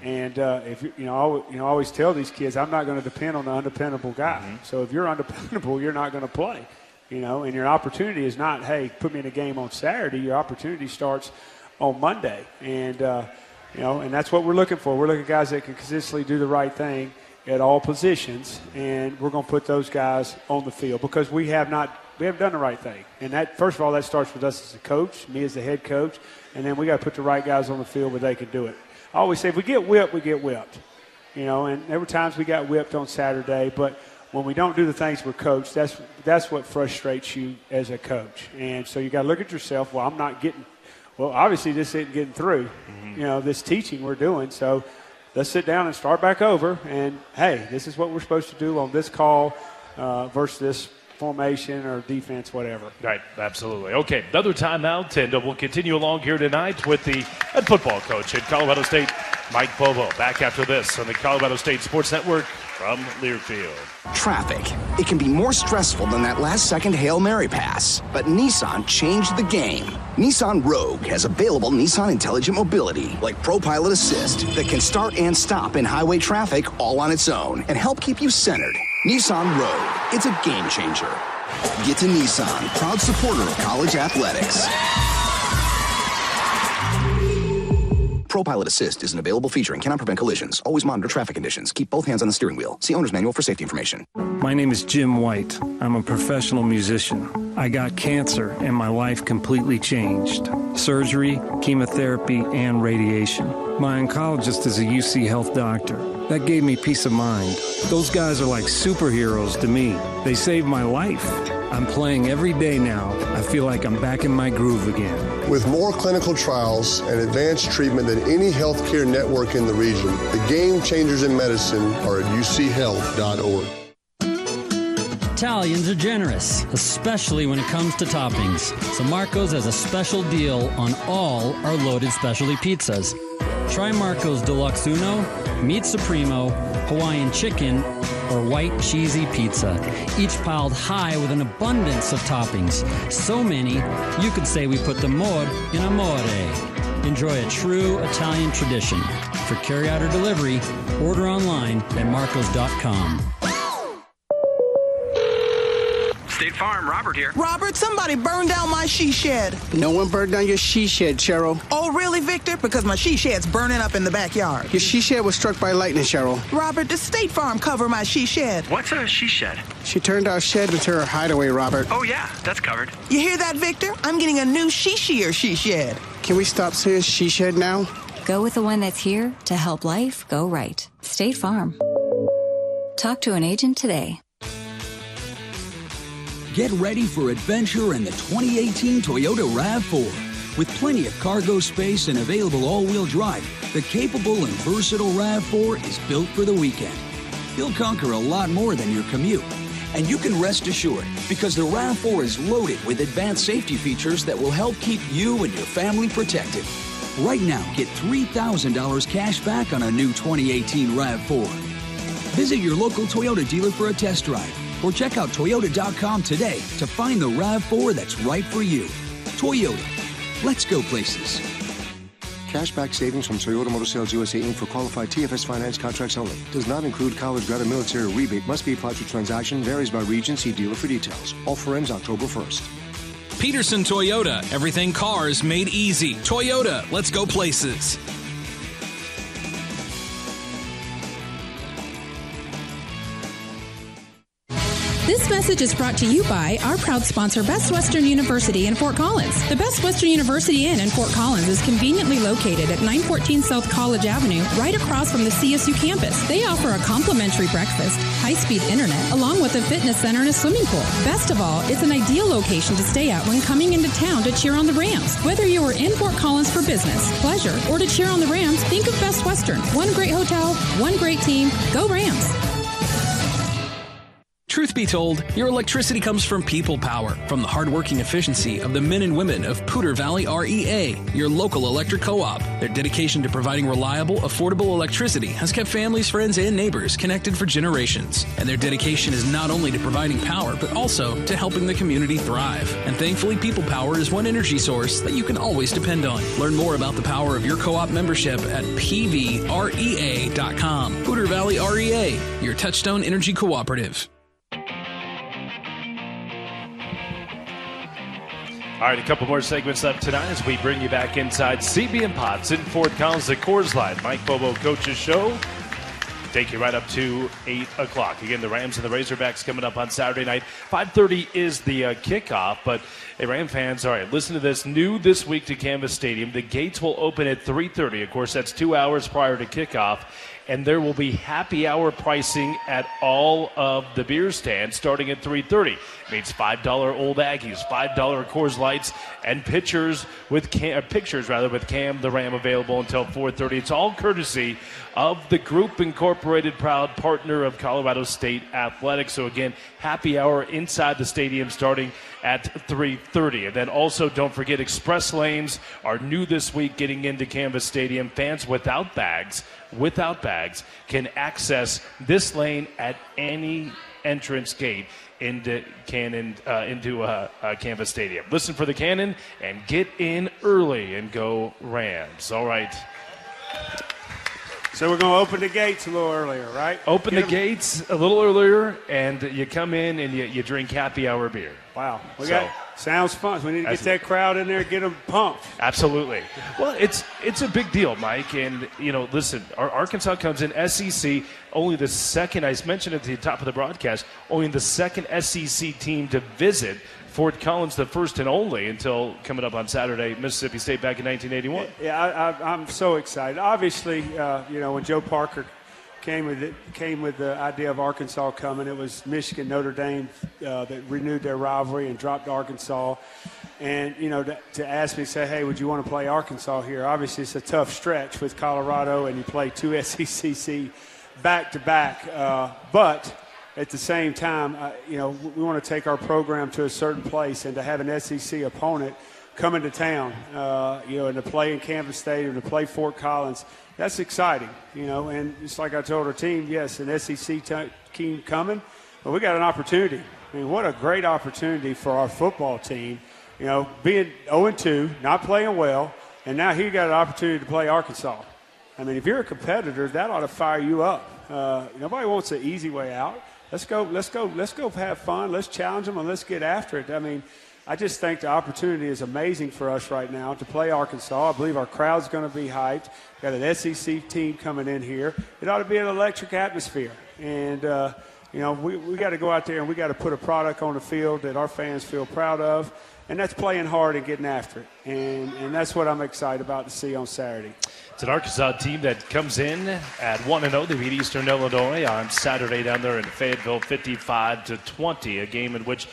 And uh, if you, you know, I, you know, I always tell these kids, I'm not going to depend on the undependable guy. Mm-hmm. So if you're undependable, you're not going to play. You know, and your opportunity is not, hey, put me in a game on Saturday. Your opportunity starts on Monday, and uh, you know, and that's what we're looking for. We're looking at guys that can consistently do the right thing at all positions, and we're going to put those guys on the field because we have not we haven't done the right thing. And that first of all, that starts with us as a coach, me as the head coach, and then we got to put the right guys on the field where they can do it. I always say if we get whipped, we get whipped. You know, and there were times we got whipped on Saturday, but when we don't do the things we're coached, that's that's what frustrates you as a coach. And so you got to look at yourself. Well, I'm not getting. Well, obviously this isn't getting through. Mm-hmm. You know, this teaching we're doing. So let's sit down and start back over. And hey, this is what we're supposed to do on this call uh, versus this formation or defense, whatever. Right, absolutely. Okay, another timeout, and uh, we'll continue along here tonight with the head football coach at Colorado State, Mike Bobo. Back after this on the Colorado State Sports Network from Learfield. Traffic. It can be more stressful than that last second Hail Mary pass, but Nissan changed the game. Nissan Rogue has available Nissan Intelligent Mobility, like ProPilot Assist, that can start and stop in highway traffic all on its own and help keep you centered. Nissan Rogue. It's a game changer. Get to Nissan, proud supporter of college athletics. ProPilot Assist is an available feature and cannot prevent collisions. Always monitor traffic conditions. Keep both hands on the steering wheel. See owner's manual for safety information. My name is Jim White. I'm a professional musician. I got cancer and my life completely changed. Surgery, chemotherapy, and radiation. My oncologist is a UC Health doctor. That gave me peace of mind. Those guys are like superheroes to me. They saved my life. I'm playing every day now. I feel like I'm back in my groove again. With more clinical trials and advanced treatment than any healthcare network in the region, the game changers in medicine are at uchealth.org. Italians are generous, especially when it comes to toppings. So Marco's has a special deal on all our loaded specialty pizzas. Try Marco's Deluxe Uno, Meat Supremo, Hawaiian Chicken, or White Cheesy Pizza, each piled high with an abundance of toppings. So many, you could say we put the more in amore. Enjoy a true Italian tradition. For carryout or delivery, order online at marcos.com. State Farm, Robert here. Robert, somebody burned down my she shed. No one burned down your she shed, Cheryl. Oh, really, Victor? Because my she shed's burning up in the backyard. Your she shed was struck by lightning, Cheryl. Robert, does State Farm cover my she shed? What's a she shed? She turned our shed into her hideaway, Robert. Oh, yeah, that's covered. You hear that, Victor? I'm getting a new she shear she shed. Can we stop saying she shed now? Go with the one that's here to help life go right. State Farm. Talk to an agent today. Get ready for adventure in the 2018 Toyota RAV4. With plenty of cargo space and available all-wheel drive, the capable and versatile RAV4 is built for the weekend. You'll conquer a lot more than your commute. And you can rest assured because the RAV4 is loaded with advanced safety features that will help keep you and your family protected. Right now, get $3,000 cash back on a new 2018 RAV4. Visit your local Toyota dealer for a test drive or check out Toyota.com today to find the RAV4 that's right for you. Toyota. Let's go places. Cashback savings from Toyota Motor Sales USA Inc. for qualified TFS finance contracts only. Does not include college grad or military rebate. Must be applied to transaction. Varies by region. See dealer for details. Offer ends October 1st. Peterson Toyota. Everything cars made easy. Toyota. Let's go places. This message is brought to you by our proud sponsor, Best Western University in Fort Collins. The Best Western University Inn in Fort Collins is conveniently located at 914 South College Avenue, right across from the CSU campus. They offer a complimentary breakfast, high speed internet, along with a fitness center and a swimming pool. Best of all, it's an ideal location to stay at when coming into town to cheer on the Rams. Whether you are in Fort Collins for business, pleasure, or to cheer on the Rams, think of Best Western. One great hotel, one great team. Go Rams! Truth be told, your electricity comes from people power, from the hardworking efficiency of the men and women of Poudre Valley REA, your local electric co op. Their dedication to providing reliable, affordable electricity has kept families, friends, and neighbors connected for generations. And their dedication is not only to providing power, but also to helping the community thrive. And thankfully, People Power is one energy source that you can always depend on. Learn more about the power of your co op membership at pvrea.com. Poudre Valley REA, your touchstone energy cooperative. All right, a couple more segments left tonight as we bring you back inside CB and Potts in Fort Collins, the Coors Light. Mike Bobo Coaches Show. Take you right up to 8 o'clock. Again, the Rams and the Razorbacks coming up on Saturday night. 5.30 is the uh, kickoff, but hey, Ram fans, all right, listen to this. New this week to Canvas Stadium. The gates will open at 3.30. Of course, that's two hours prior to kickoff and there will be happy hour pricing at all of the beer stands starting at 3.30 means $5 old aggies $5 coors lights and pitchers with cam, uh, pictures rather with cam the ram available until 4.30 it's all courtesy of the group incorporated proud partner of colorado state athletics. So again happy hour inside the stadium starting at 3.30 and then also don't forget express lanes are new this week getting into canvas stadium. Fans without bags without bags can access this lane at any entrance gate into Cannon uh, into uh, uh, Canvas Stadium. Listen for the Cannon and get in early and go Rams. All right. So we're going to open the gates a little earlier, right? Open Get the gates a little earlier, and you come in and you, you drink happy hour beer. Wow, we so, got sounds fun. We need to get that crowd in there, get them pumped. Absolutely. Well, it's it's a big deal, Mike. And you know, listen, our Arkansas comes in SEC only the second. I mentioned at the top of the broadcast, only the second SEC team to visit Fort Collins, the first and only until coming up on Saturday, Mississippi State back in 1981. Yeah, I, am so excited. Obviously, uh, you know, when Joe Parker came with it, came with the idea of Arkansas coming, it was Michigan, Notre Dame uh, that renewed their rivalry and dropped Arkansas. And you know, to, to, ask me, say, hey, would you want to play Arkansas here? Obviously, it's a tough stretch with Colorado, and you play two SEC back to back. Uh, but at the same time, uh, you know, we want to take our program to a certain place, and to have an SEC opponent coming to town, uh, you know, and to play in Canvas Stadium, to play Fort Collins, that's exciting, you know. And just like I told our team, yes, an SEC t- team coming, but we got an opportunity. I mean, what a great opportunity for our football team, you know, being 0 2, not playing well, and now he got an opportunity to play Arkansas. I mean, if you're a competitor, that ought to fire you up. Uh, nobody wants an easy way out let's go, let's go, let's go have fun. Let's challenge them and let's get after it. I mean, I just think the opportunity is amazing for us right now to play Arkansas. I believe our crowd's going to be hyped. Got an SEC team coming in here. It ought to be an electric atmosphere. And, uh, you know, we, we got to go out there and we got to put a product on the field that our fans feel proud of, and that's playing hard and getting after it. And, and that's what I'm excited about to see on Saturday. It's an Arkansas team that comes in at 1 0. They beat Eastern Illinois on Saturday down there in Fayetteville 55 to 20, a game in which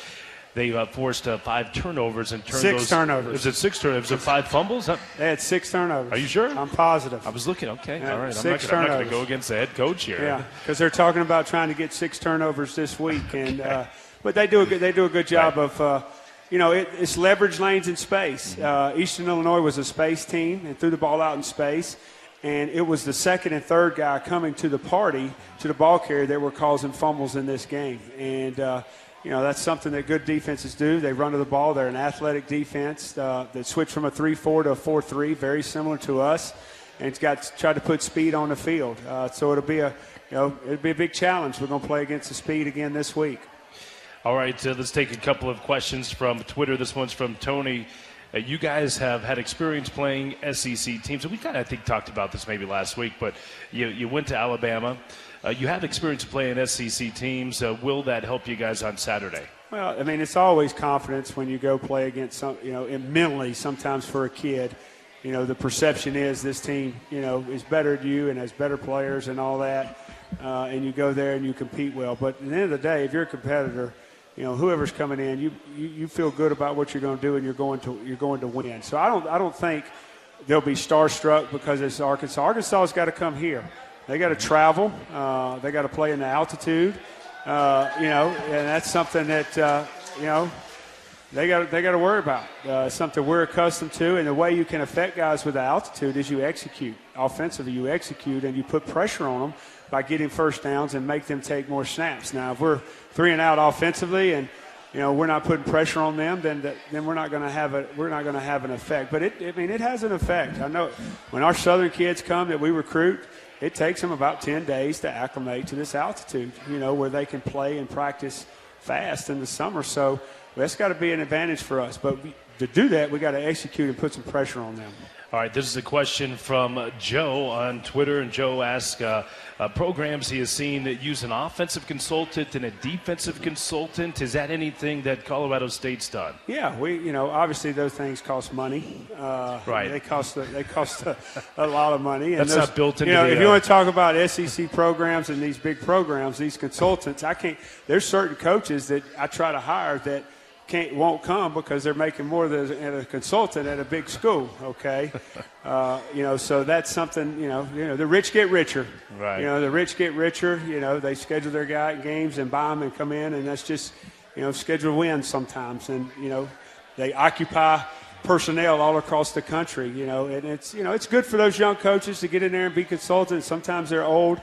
they uh, forced uh, five turnovers and turned Six those. turnovers. Was it six turnovers? Was it five fumbles? Huh? They had six turnovers. Are you sure? I'm positive. I was looking. Okay, Yeah, all right. Six I'm not going to go against the head coach here. Yeah, because they're talking about trying to get six turnovers this week, and uh, but they do a good, they do a good job of. Uh, you know, it, it's leverage lanes in space. Uh, Eastern Illinois was a space team and threw the ball out in space, and it was the second and third guy coming to the party, to the ball carrier, that were causing fumbles in this game. And, uh, you know, that's something that good defenses do. They run to the ball. They're an athletic defense uh, that switched from a 3 4 to a 4 3, very similar to us. And it's got tried to put speed on the field. Uh, so it'll be a, you know, it'll be a big challenge. We're going to play against the speed again this week. All right, uh, let's take a couple of questions from Twitter. This one's from Tony. Uh, you guys have had experience playing SEC teams, and we kind of, I think, talked about this maybe last week, but you, you went to Alabama. Uh, you have experience playing SEC teams. Uh, will that help you guys on Saturday? Well, I mean, it's always confidence when you go play against some, you know, and mentally sometimes for a kid, you know, the perception is this team, you know, is better than you and has better players and all that. Uh, and you go there and you compete well. But at the end of the day, if you're a competitor, you know, whoever's coming in, you, you, you feel good about what you're going to do and you're going to, you're going to win. So I don't, I don't think they'll be starstruck because it's Arkansas. Arkansas's got to come here. They got to travel. Uh, they got to play in the altitude. Uh, you know, and that's something that uh, you know they got they got to worry about. Uh, something we're accustomed to, and the way you can affect guys with the altitude is you execute offensively. You execute and you put pressure on them by getting first downs and make them take more snaps. Now, if we're three and out offensively and you know we're not putting pressure on them, then then we're not going to have a we're not going to have an effect. But it I mean it has an effect. I know when our southern kids come that we recruit it takes them about 10 days to acclimate to this altitude, you know, where they can play and practice fast in the summer. So that's got to be an advantage for us. But we, to do that, we got to execute and put some pressure on them. All right, this is a question from Joe on Twitter, and Joe asks uh, uh, programs he has seen that use an offensive consultant and a defensive consultant. Is that anything that Colorado State's done? Yeah, we, you know, obviously those things cost money. Uh, Right. They cost a, they cost a, a lot of money. That's those- not built into You know, the, if you uh, want to talk about SEC programs and these big programs, these consultants, I can't. There's certain coaches that I try to hire that can't won't come because they're making more than a consultant at a big school. Okay, uh, you know, so that's something. You know, you know, the rich get richer. Right. You know, the rich get richer. You know, they schedule their guy games and buy them and come in, and that's just, you know, schedule wins sometimes. And you know, they occupy personnel all across the country. You know, and it's you know it's good for those young coaches to get in there and be consultants. Sometimes they're old.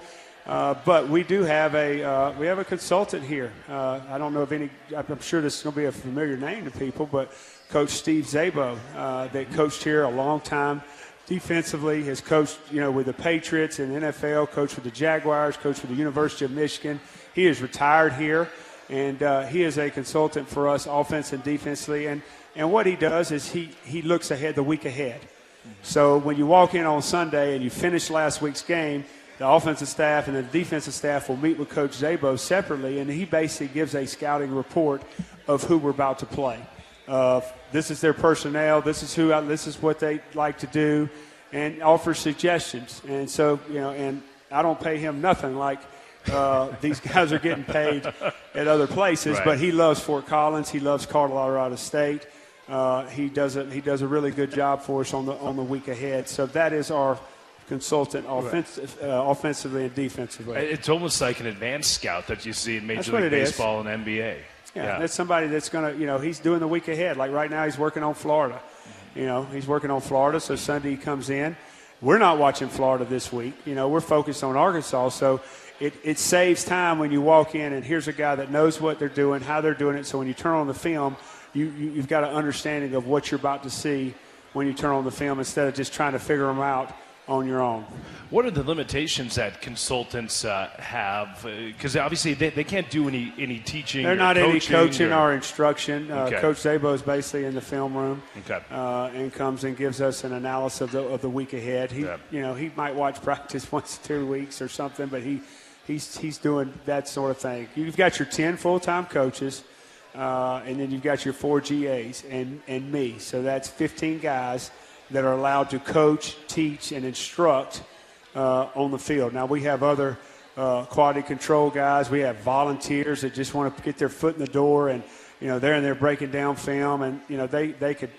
Uh, but we do have a uh, we have a consultant here. Uh, I don't know if any. I'm sure this is going to be a familiar name to people, but Coach Steve Szabo, uh, that coached here a long time defensively, has coached you know with the Patriots and NFL, coached with the Jaguars, coached with the University of Michigan. He is retired here, and uh, he is a consultant for us offense and defensively. And and what he does is he he looks ahead the week ahead. So when you walk in on Sunday and you finish last week's game, the offensive staff and the defensive staff will meet with Coach Szabo separately, and he basically gives a scouting report of who we're about to play. Uh, this is their personnel. This is who. This is what they like to do, and offers suggestions. And so you know, and I don't pay him nothing like. Uh, these guys are getting paid at other places, Right. but he loves Fort Collins. He loves Colorado State. Uh, he does a he does a really good job for us on the on the week ahead. So that is our consultant offensive, uh, offensively and defensively. It's almost like an advanced scout that you see in Major League it is. Baseball and NBA. Yeah, that's somebody that's going to, you know, he's doing the week ahead. Like right now, he's working on Florida. You know, he's working on Florida, so Sunday he comes in. We're not watching Florida this week. You know, we're focused on Arkansas, so it, it saves time when you walk in and here's a guy that knows what they're doing, how they're doing it. So when you turn on the film, you, you, you've got an understanding of what you're about to see when you turn on the film instead of just trying to figure them out on your own. What are the limitations that consultants uh, have? Because obviously they, they can't do any any teaching. They're not any coaching or- or instruction. Uh, Okay. Coach Szabo is basically in the film room Okay. uh, and comes and gives us an analysis of the, of the week ahead. He, Yeah. you know, he might watch practice once two weeks or something, but he he's he's doing that sort of thing. You've got your ten full time coaches, uh, and then you've got your four GAs and and me. So that's 15 guys that are allowed to coach, teach, and instruct uh, on the field. Now we have other uh, quality control guys. We have volunteers that just want to get their foot in the door, and you know they're in there breaking down film, and you know they they could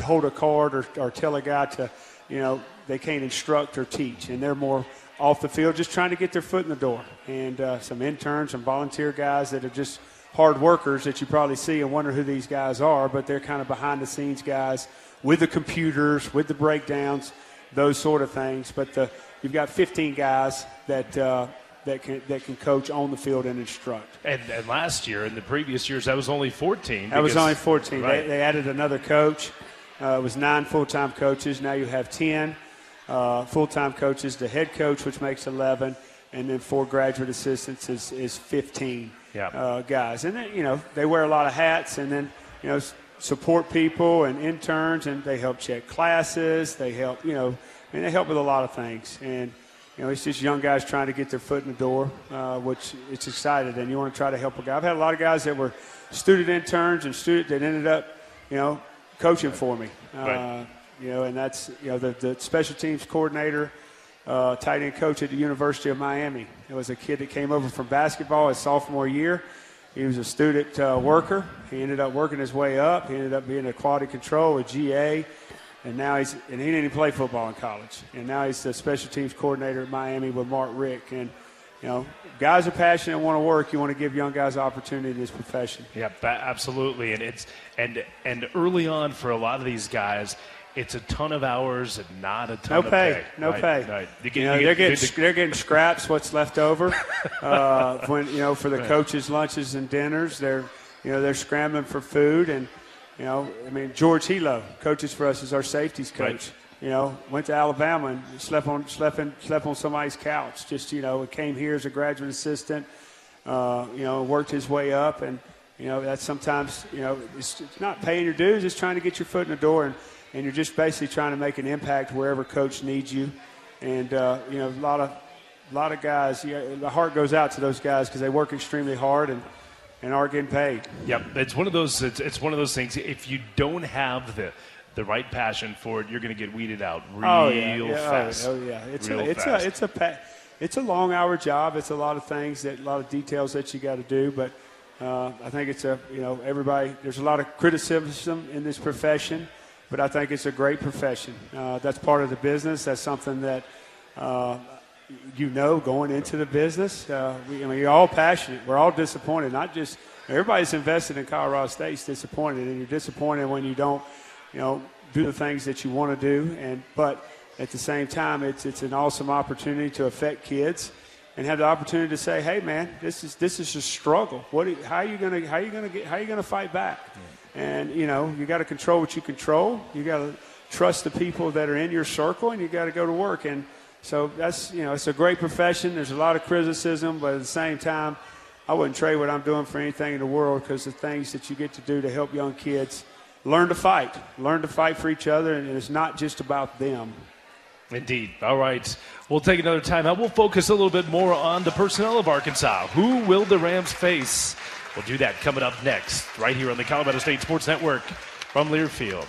hold a card or, or tell a guy to, you know, they can't instruct or teach, and they're more off the field just trying to get their foot in the door. And uh, some interns, some volunteer guys that are just hard workers that you probably see and wonder who these guys are, but they're kind of behind the scenes guys with the computers, with the breakdowns, those sort of things. But the, you've got 15 guys that. Uh, that can that can coach on the field and instruct. And, and last year, in the previous years, that was only 14. That was only 14. Right. They, they added another coach. Uh, it was nine full-time coaches. Now you have 10 uh, full-time coaches. The head coach, which makes 11, and then four graduate assistants is, is 15 Yeah. uh, guys. And then, you know they wear a lot of hats, and then you know support people and interns, and they help check classes. They help you know, mean they help with a lot of things. And you know it's just young guys trying to get their foot in the door, uh, which it's excited, and you want to try to help a guy. I've had a lot of guys that were student interns and student that ended up, you know, coaching for me. Uh, Right. You know, and that's you know the, the special teams coordinator, uh, tight end coach at the University of Miami. It was a kid that came over from basketball his sophomore year. He was a student uh, worker. He ended up working his way up. He ended up being a quality control with GA, and now he's and he didn't even play football in college. And now he's the special teams coordinator at Miami with Mark Richt. And you know, guys are passionate and want to work. You want to give young guys opportunity in this profession. Yeah, absolutely. And it's and and early on for a lot of these guys, it's a ton of hours and not a ton No of pay, pay. no Right, pay. right. You You get- know, you they're get- getting they're getting scraps, what's left over, uh, when you know for the Right. coaches' lunches and dinners. They're you know they're scrambling for food, and you know I mean George Helow coaches for us as our safeties coach. You know, went to Alabama and slept on slept in, slept on somebody's couch. Just you know, came here as a graduate assistant. Uh, you know, worked his way up, and you know that's sometimes you know it's, it's not paying your dues. It's trying to get your foot in the door, and and you're just basically trying to make an impact wherever coach needs you. And uh, you know, a lot of a lot of guys. Yeah, the heart goes out to those guys because they work extremely hard and and are getting paid. Yep, it's one of those. It's, it's one of those things. If you don't have the the right passion for it, you're going to get weeded out real oh yeah, yeah, oh, fast. Oh, yeah, it's real a it's fast. a it's a pa- it's a long hour job. It's a lot of things that a lot of details that you got to do. But uh, I think it's a you know everybody. There's a lot of criticism in this profession, but I think it's a great profession. Uh, that's part of the business. That's something that. Uh, you know, going into the business, uh, we, I mean, you're all passionate. We're all disappointed. Not just everybody's invested in Colorado State's disappointed, and you're disappointed when you don't, you know, do the things that you want to do. And but at the same time, it's it's an awesome opportunity to affect kids and have the opportunity to say, "Hey, man, this is this is a struggle. What? you- how are you gonna how are you gonna get how are you gonna fight back? And you know, you got to control what you control. You got to trust the people that are in your circle, and you got to go to work. And so that's you know, it's a great profession. There's a lot of criticism, but at the same time, I wouldn't trade what I'm doing for anything in the world because the things that you get to do to help young kids learn to fight, learn to fight for each other, and it's not just about them. Indeed. All right. We'll take another time out. We'll focus a little bit more on the personnel of Arkansas. Who will the Rams face? We'll do that coming up next, right here on the Colorado State Sports Network from Learfield.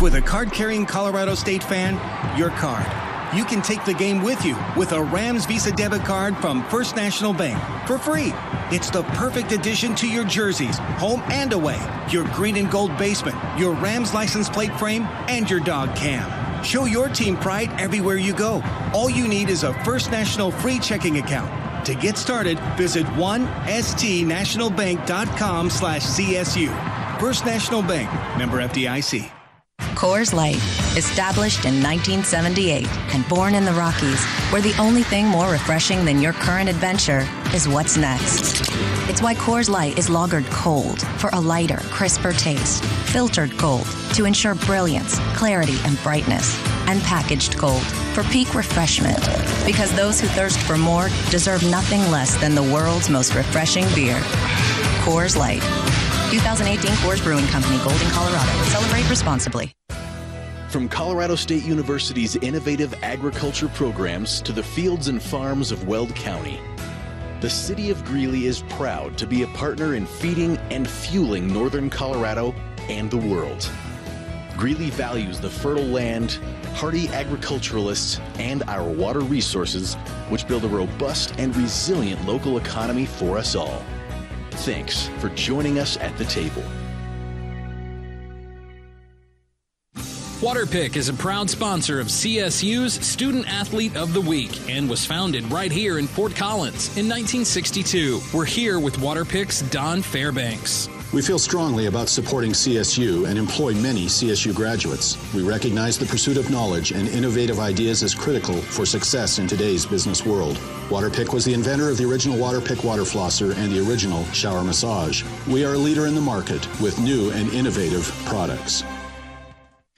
With a card carrying Colorado State fan, your card. You can take the game with you with a Rams Visa debit card from First National Bank for free. It's the perfect addition to your jerseys, home and away, your green and gold basement, your Rams license plate frame, and your dog cam. Show your team pride everywhere you go. All you need is a First National free checking account. To get started, visit 1stnationalbank.com slash CSU. First National Bank, member FDIC. Coors Light, established in 1978 and born in the Rockies, where the only thing more refreshing than your current adventure is what's next. It's why Coors Light is lagered cold for a lighter, crisper taste, filtered cold to ensure brilliance, clarity, and brightness, and packaged cold for peak refreshment. Because those who thirst for more deserve nothing less than the world's most refreshing beer. Coors Light. 2018 Coors Brewing Company, Golden, Colorado. Celebrate responsibly. From Colorado State University's innovative agriculture programs to the fields and farms of Weld County, the city of Greeley is proud to be a partner in feeding and fueling northern Colorado and the world. Greeley values the fertile land, hardy agriculturalists, and our water resources, which build a robust and resilient local economy for us all. Thanks for joining us at the table. Waterpik is a proud sponsor of CSU's Student Athlete of the Week and was founded right here in Fort Collins in 1962. We're here with Waterpik's Don Fairbanks. We feel strongly about supporting CSU and employ many CSU graduates. We recognize the pursuit of knowledge and innovative ideas is critical for success in today's business world. Waterpik was the inventor of the original Waterpik water flosser and the original shower massage. We are a leader in the market with new and innovative products.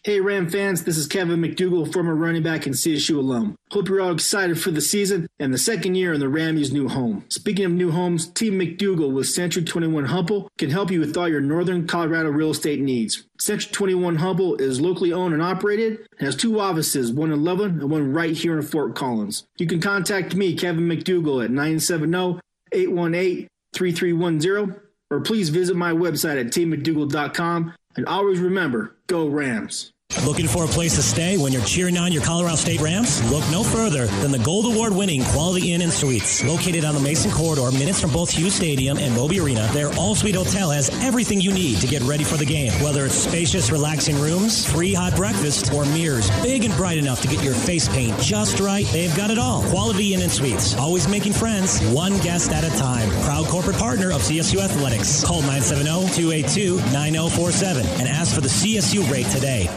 Hey Ram fans, this is Kevin McDougal, former running back and CSU alum. Hope you're all excited for the season and the second year in the Rammies' new home. Speaking of new homes, Team McDougal with Century 21 Humble can help you with all your northern Colorado real estate needs. Century 21 Humble is locally owned and operated and has two offices, one in Loveland and one right here in Fort Collins. You can contact me, Kevin McDougal, at 970 818 3310 or please visit my website at teammcdougal.com and always remember, go Rams. Looking for a place to stay when you're cheering on your Colorado State Rams? Look no further than the Gold Award winning Quality Inn and Suites. Located on the Mason Corridor, minutes from both Hughes Stadium and Moby Arena, their all suite hotel has everything you need to get ready for the game. Whether it's spacious, relaxing rooms, free hot breakfast, or mirrors big and bright enough to get your face paint just right, they've got it all. Quality Inn and Suites. Always making friends, one guest at a time. Proud corporate partner of CSU Athletics. Call 970 282 9047 and ask for the CSU rate today.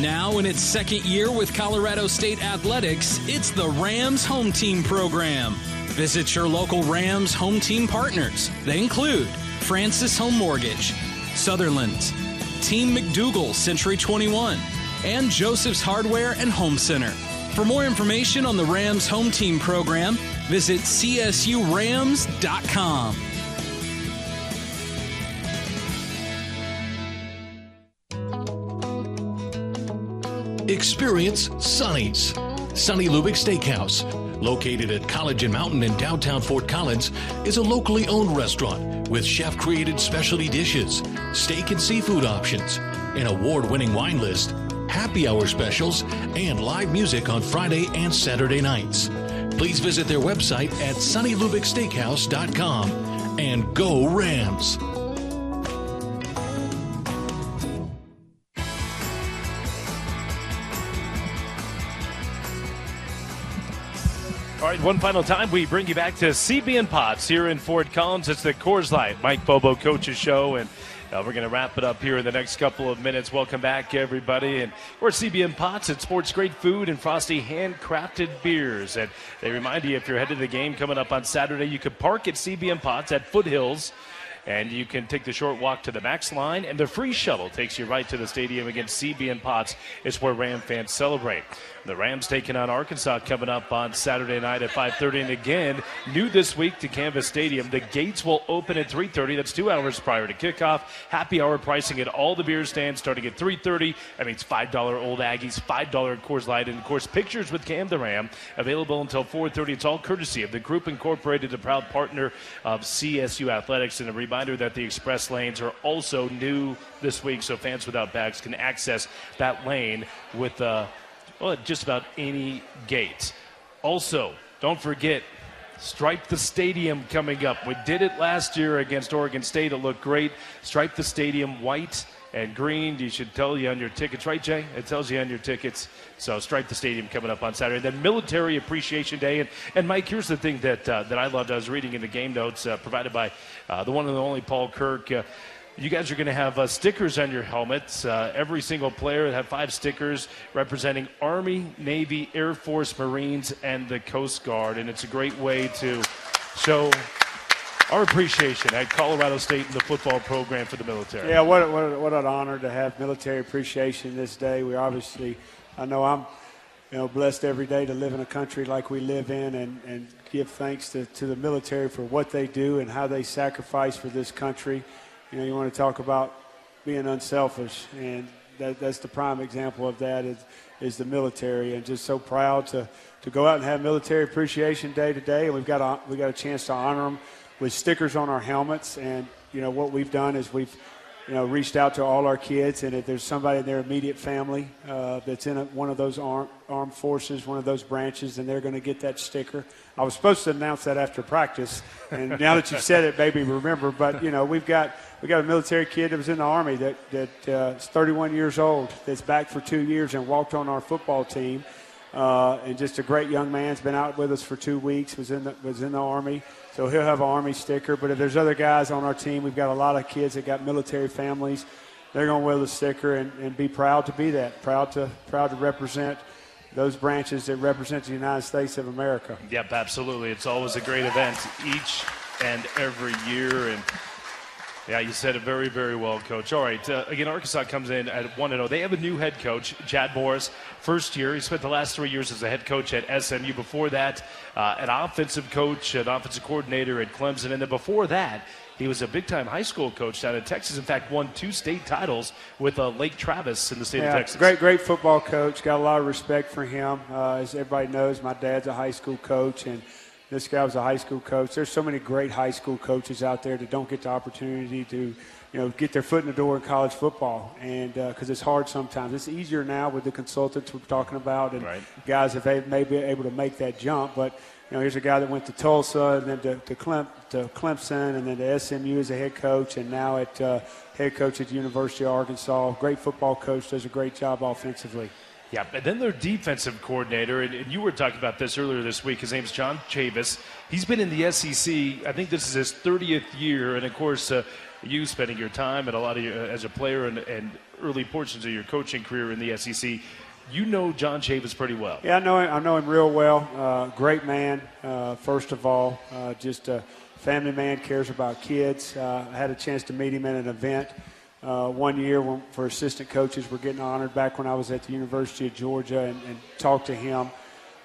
Now, in its second year with Colorado State Athletics, it's the Rams Home Team Program. Visit your local Rams home team partners. They include Francis Home Mortgage, Sutherland's, Team McDougal Century 21, and Joseph's Hardware and Home Center. For more information on the Rams Home Team Program, visit csurams.com. Experience Sonny's. Sonny Lubick Steakhouse, located at College and Mountain in downtown Fort Collins, is a locally owned restaurant with chef created specialty dishes, steak and seafood options, an award winning wine list, happy hour specials, and live music on Friday and Saturday nights. Please visit their website at sonnylubicksteakhouse.com and go Rams! Right, one final time, we bring you back to CB and Potts here in Fort Collins. It's the Coors Light Mike Bobo Coaches Show, and uh, we're going to wrap it up here in the next couple of minutes. Welcome back, everybody. And we're CB and Potts. It sports great food and frosty handcrafted beers. And they remind you if you're headed to the game coming up on Saturday, you could park at CB and Potts at Foothills. And you can take the short walk to the Max line, and the free shuttle takes you right to the stadium against CB and Potts. It's where Ram fans celebrate. The Rams taking on Arkansas coming up on Saturday night at 5:30. And again, new this week to Canvas Stadium. The gates will open at 3:30. That's two hours prior to kickoff. Happy hour pricing at all the beer stands starting at 3:30. That means five dollar Old Aggies, five dollar Coors Light, and of course pictures with Cam the Ram available until 4:30. It's all courtesy of the Group Incorporated, a proud partner of CSU Athletics, and a reminder that the express lanes are also new this week, so fans without bags can access that lane with. Uh, well, at just about any gate. Also, don't forget, Stripe the Stadium coming up. We did it last year against Oregon State. It looked great. Stripe the Stadium white and green. You should tell you on your tickets, right, Jay? It tells you on your tickets. So Stripe the Stadium coming up on Saturday. Then Military Appreciation Day. And, and Mike, here's the thing that, uh, that I loved. I was reading in the game notes uh, provided by uh, the one and only Paul Kirk. You guys are going to have uh, stickers on your helmets. Uh, every single player have five stickers representing Army, Navy, Air Force, Marines, and the Coast Guard. And it's a great way to show our appreciation at Colorado State and the football program for the military. Yeah, what, what, what an honor to have military appreciation this day. We obviously, I know I'm, you know, blessed every day to live in a country like we live in and, and give thanks to, to the military for what they do and how they sacrifice for this country. You know, you want to talk about being unselfish, and that, that's the prime example of that is, is the military, and just so proud to, to go out and have Military Appreciation Day today. And we've got a, we got a chance to honor them with stickers on our helmets. And you know what we've done is we've you know, reached out to all our kids, and if there's somebody in their immediate family uh, that's in a, one of those armed, armed forces, one of those branches, and they're going to get that sticker. I was supposed to announce that after practice, and now that you've said it, maybe remember. But you know, we've got we got a military kid that was in the army that that uh, is 31 years old, that's back for two years and walked on our football team. Uh, and just a great young man. Has been out with us for two weeks. Was in the, was in the army. So he'll have an Army sticker. But if there's other guys on our team, we've got a lot of kids that got military families. They're going to wear the sticker and, and be proud to be that, proud to proud to represent those branches that represent the United States of America. Yep, absolutely. It's always a great event each and every year, and yeah, you said it very, very well, Coach. All right, uh, again, Arkansas comes in at 1 0. They have a new head coach, Chad Morris. First year, he spent the last three years as a head coach at SMU. Before that, uh, an offensive coach, an offensive coordinator at Clemson. And then before that, he was a big time high school coach down in Texas. In fact, won two state titles with uh, Lake Travis in the state yeah, of Texas. Great, great football coach. Got a lot of respect for him. Uh, as everybody knows, my dad's a high school coach, and this guy was a high school coach. There's so many great high school coaches out there that don't get the opportunity to, you know, get their foot in the door in college football, and because uh, it's hard sometimes. It's easier now with the consultants we're talking about and right. guys if they may be able to make that jump. But you know, here's a guy that went to Tulsa and then to, to, Clem, to Clemson and then to SMU as a head coach, and now at uh, head coach at the University of Arkansas. Great football coach, does a great job offensively. Yeah, and then their defensive coordinator, and, and, you were talking about this earlier this week. His name's John Chavis. He's been in the SEC. I think this is his 30th year, and of course, uh, you spending your time and a lot of your, as a player and, and, early portions of your coaching career in the SEC. You know John Chavis pretty well. Yeah, I know him. I know him real well. Uh, great man. Uh, first of all, uh, just a family man, cares about kids. Uh, I had a chance to meet him at an event uh, one year when, for assistant coaches. We're getting honored back when I was at the University of Georgia and, and talked to him.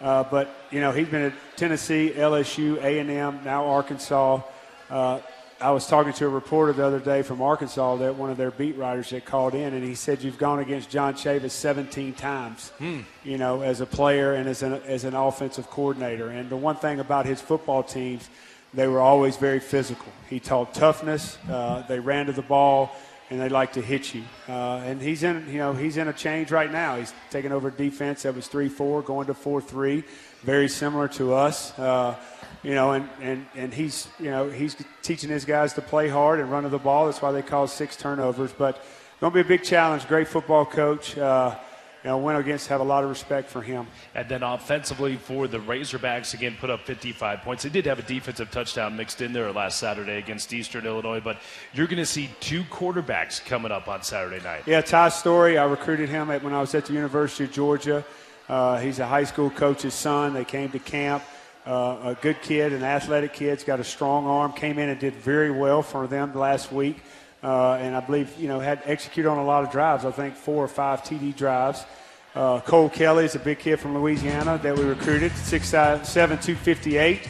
Uh, but you know he's been at Tennessee, LSU, A&M, now Arkansas. Uh, I was talking to a reporter the other day from Arkansas, that one of their beat writers that called in, and he said you've gone against John Chavis 17 times, hmm. you know, as a player and as an, as an offensive coordinator. And the one thing about his football teams, they were always very physical. He taught toughness. Uh, they ran to the ball and they like to hit you. Uh, and he's in, you know, he's in a change right now. He's taking over defense that was three four, going to four three, very similar to us. Uh, you know, and, and, and he's, you know, he's teaching his guys to play hard and run to the ball. That's why they call six turnovers. But going to be a big challenge. Great football coach. Uh, you know, went against, have a lot of respect for him. And then offensively for the Razorbacks, again, put up 55 points. They did have a defensive touchdown mixed in there last Saturday against Eastern Illinois, but you're going to see two quarterbacks coming up on Saturday night. Yeah, Ty Storey, I recruited him when I was at the University of Georgia. Uh, he's a high school coach's son. They came to camp. Uh, a good kid, an athletic kid, has got a strong arm. Came in and did very well for them last week. Uh, and I believe you know had executed on a lot of drives. I think four or five TD drives. Uh, Cole Kelly is a big kid from Louisiana that we recruited, 6'7", 258.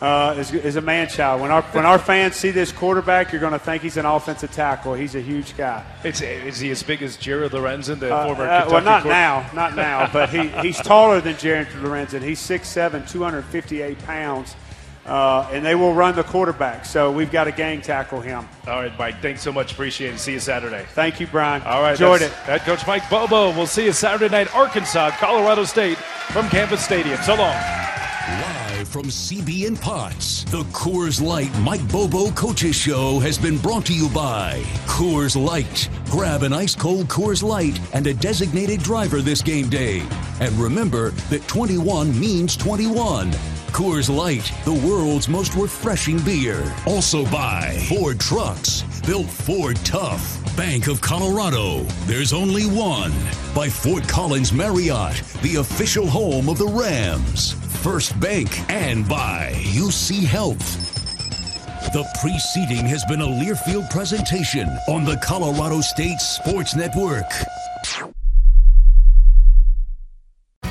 Uh, is, is, a man child. When our when our fans see this quarterback, you're going to think he's an offensive tackle. He's a huge guy. It's, is he as big as Jared Lorenzen, the uh, former uh, Kentucky Well, not now, not now, but he, he's taller than Jared Lorenzen. He's 6'7", 258 pounds. Uh, and they will run the quarterback. So we've got to gang tackle him. All right, Mike. Thanks so much. Appreciate it. See you Saturday. Thank you, Brian. All right. Enjoyed it. Head coach Mike Bobo. We'll see you Saturday night, Arkansas, Colorado State from Canvas Stadium. So long. Live from CB and Potts, the Coors Light Mike Bobo Coaches Show has been brought to you by Coors Light. Grab an ice cold Coors Light and a designated driver this game day. And remember that 21 means 21. Coors Light, the world's most refreshing beer. Also by Ford Trucks, built Ford tough. Bank of Colorado, there's only one. By Fort Collins Marriott, the official home of the Rams. First Bank, and by UC Health. The preceding has been a Learfield presentation on the Colorado State Sports Network.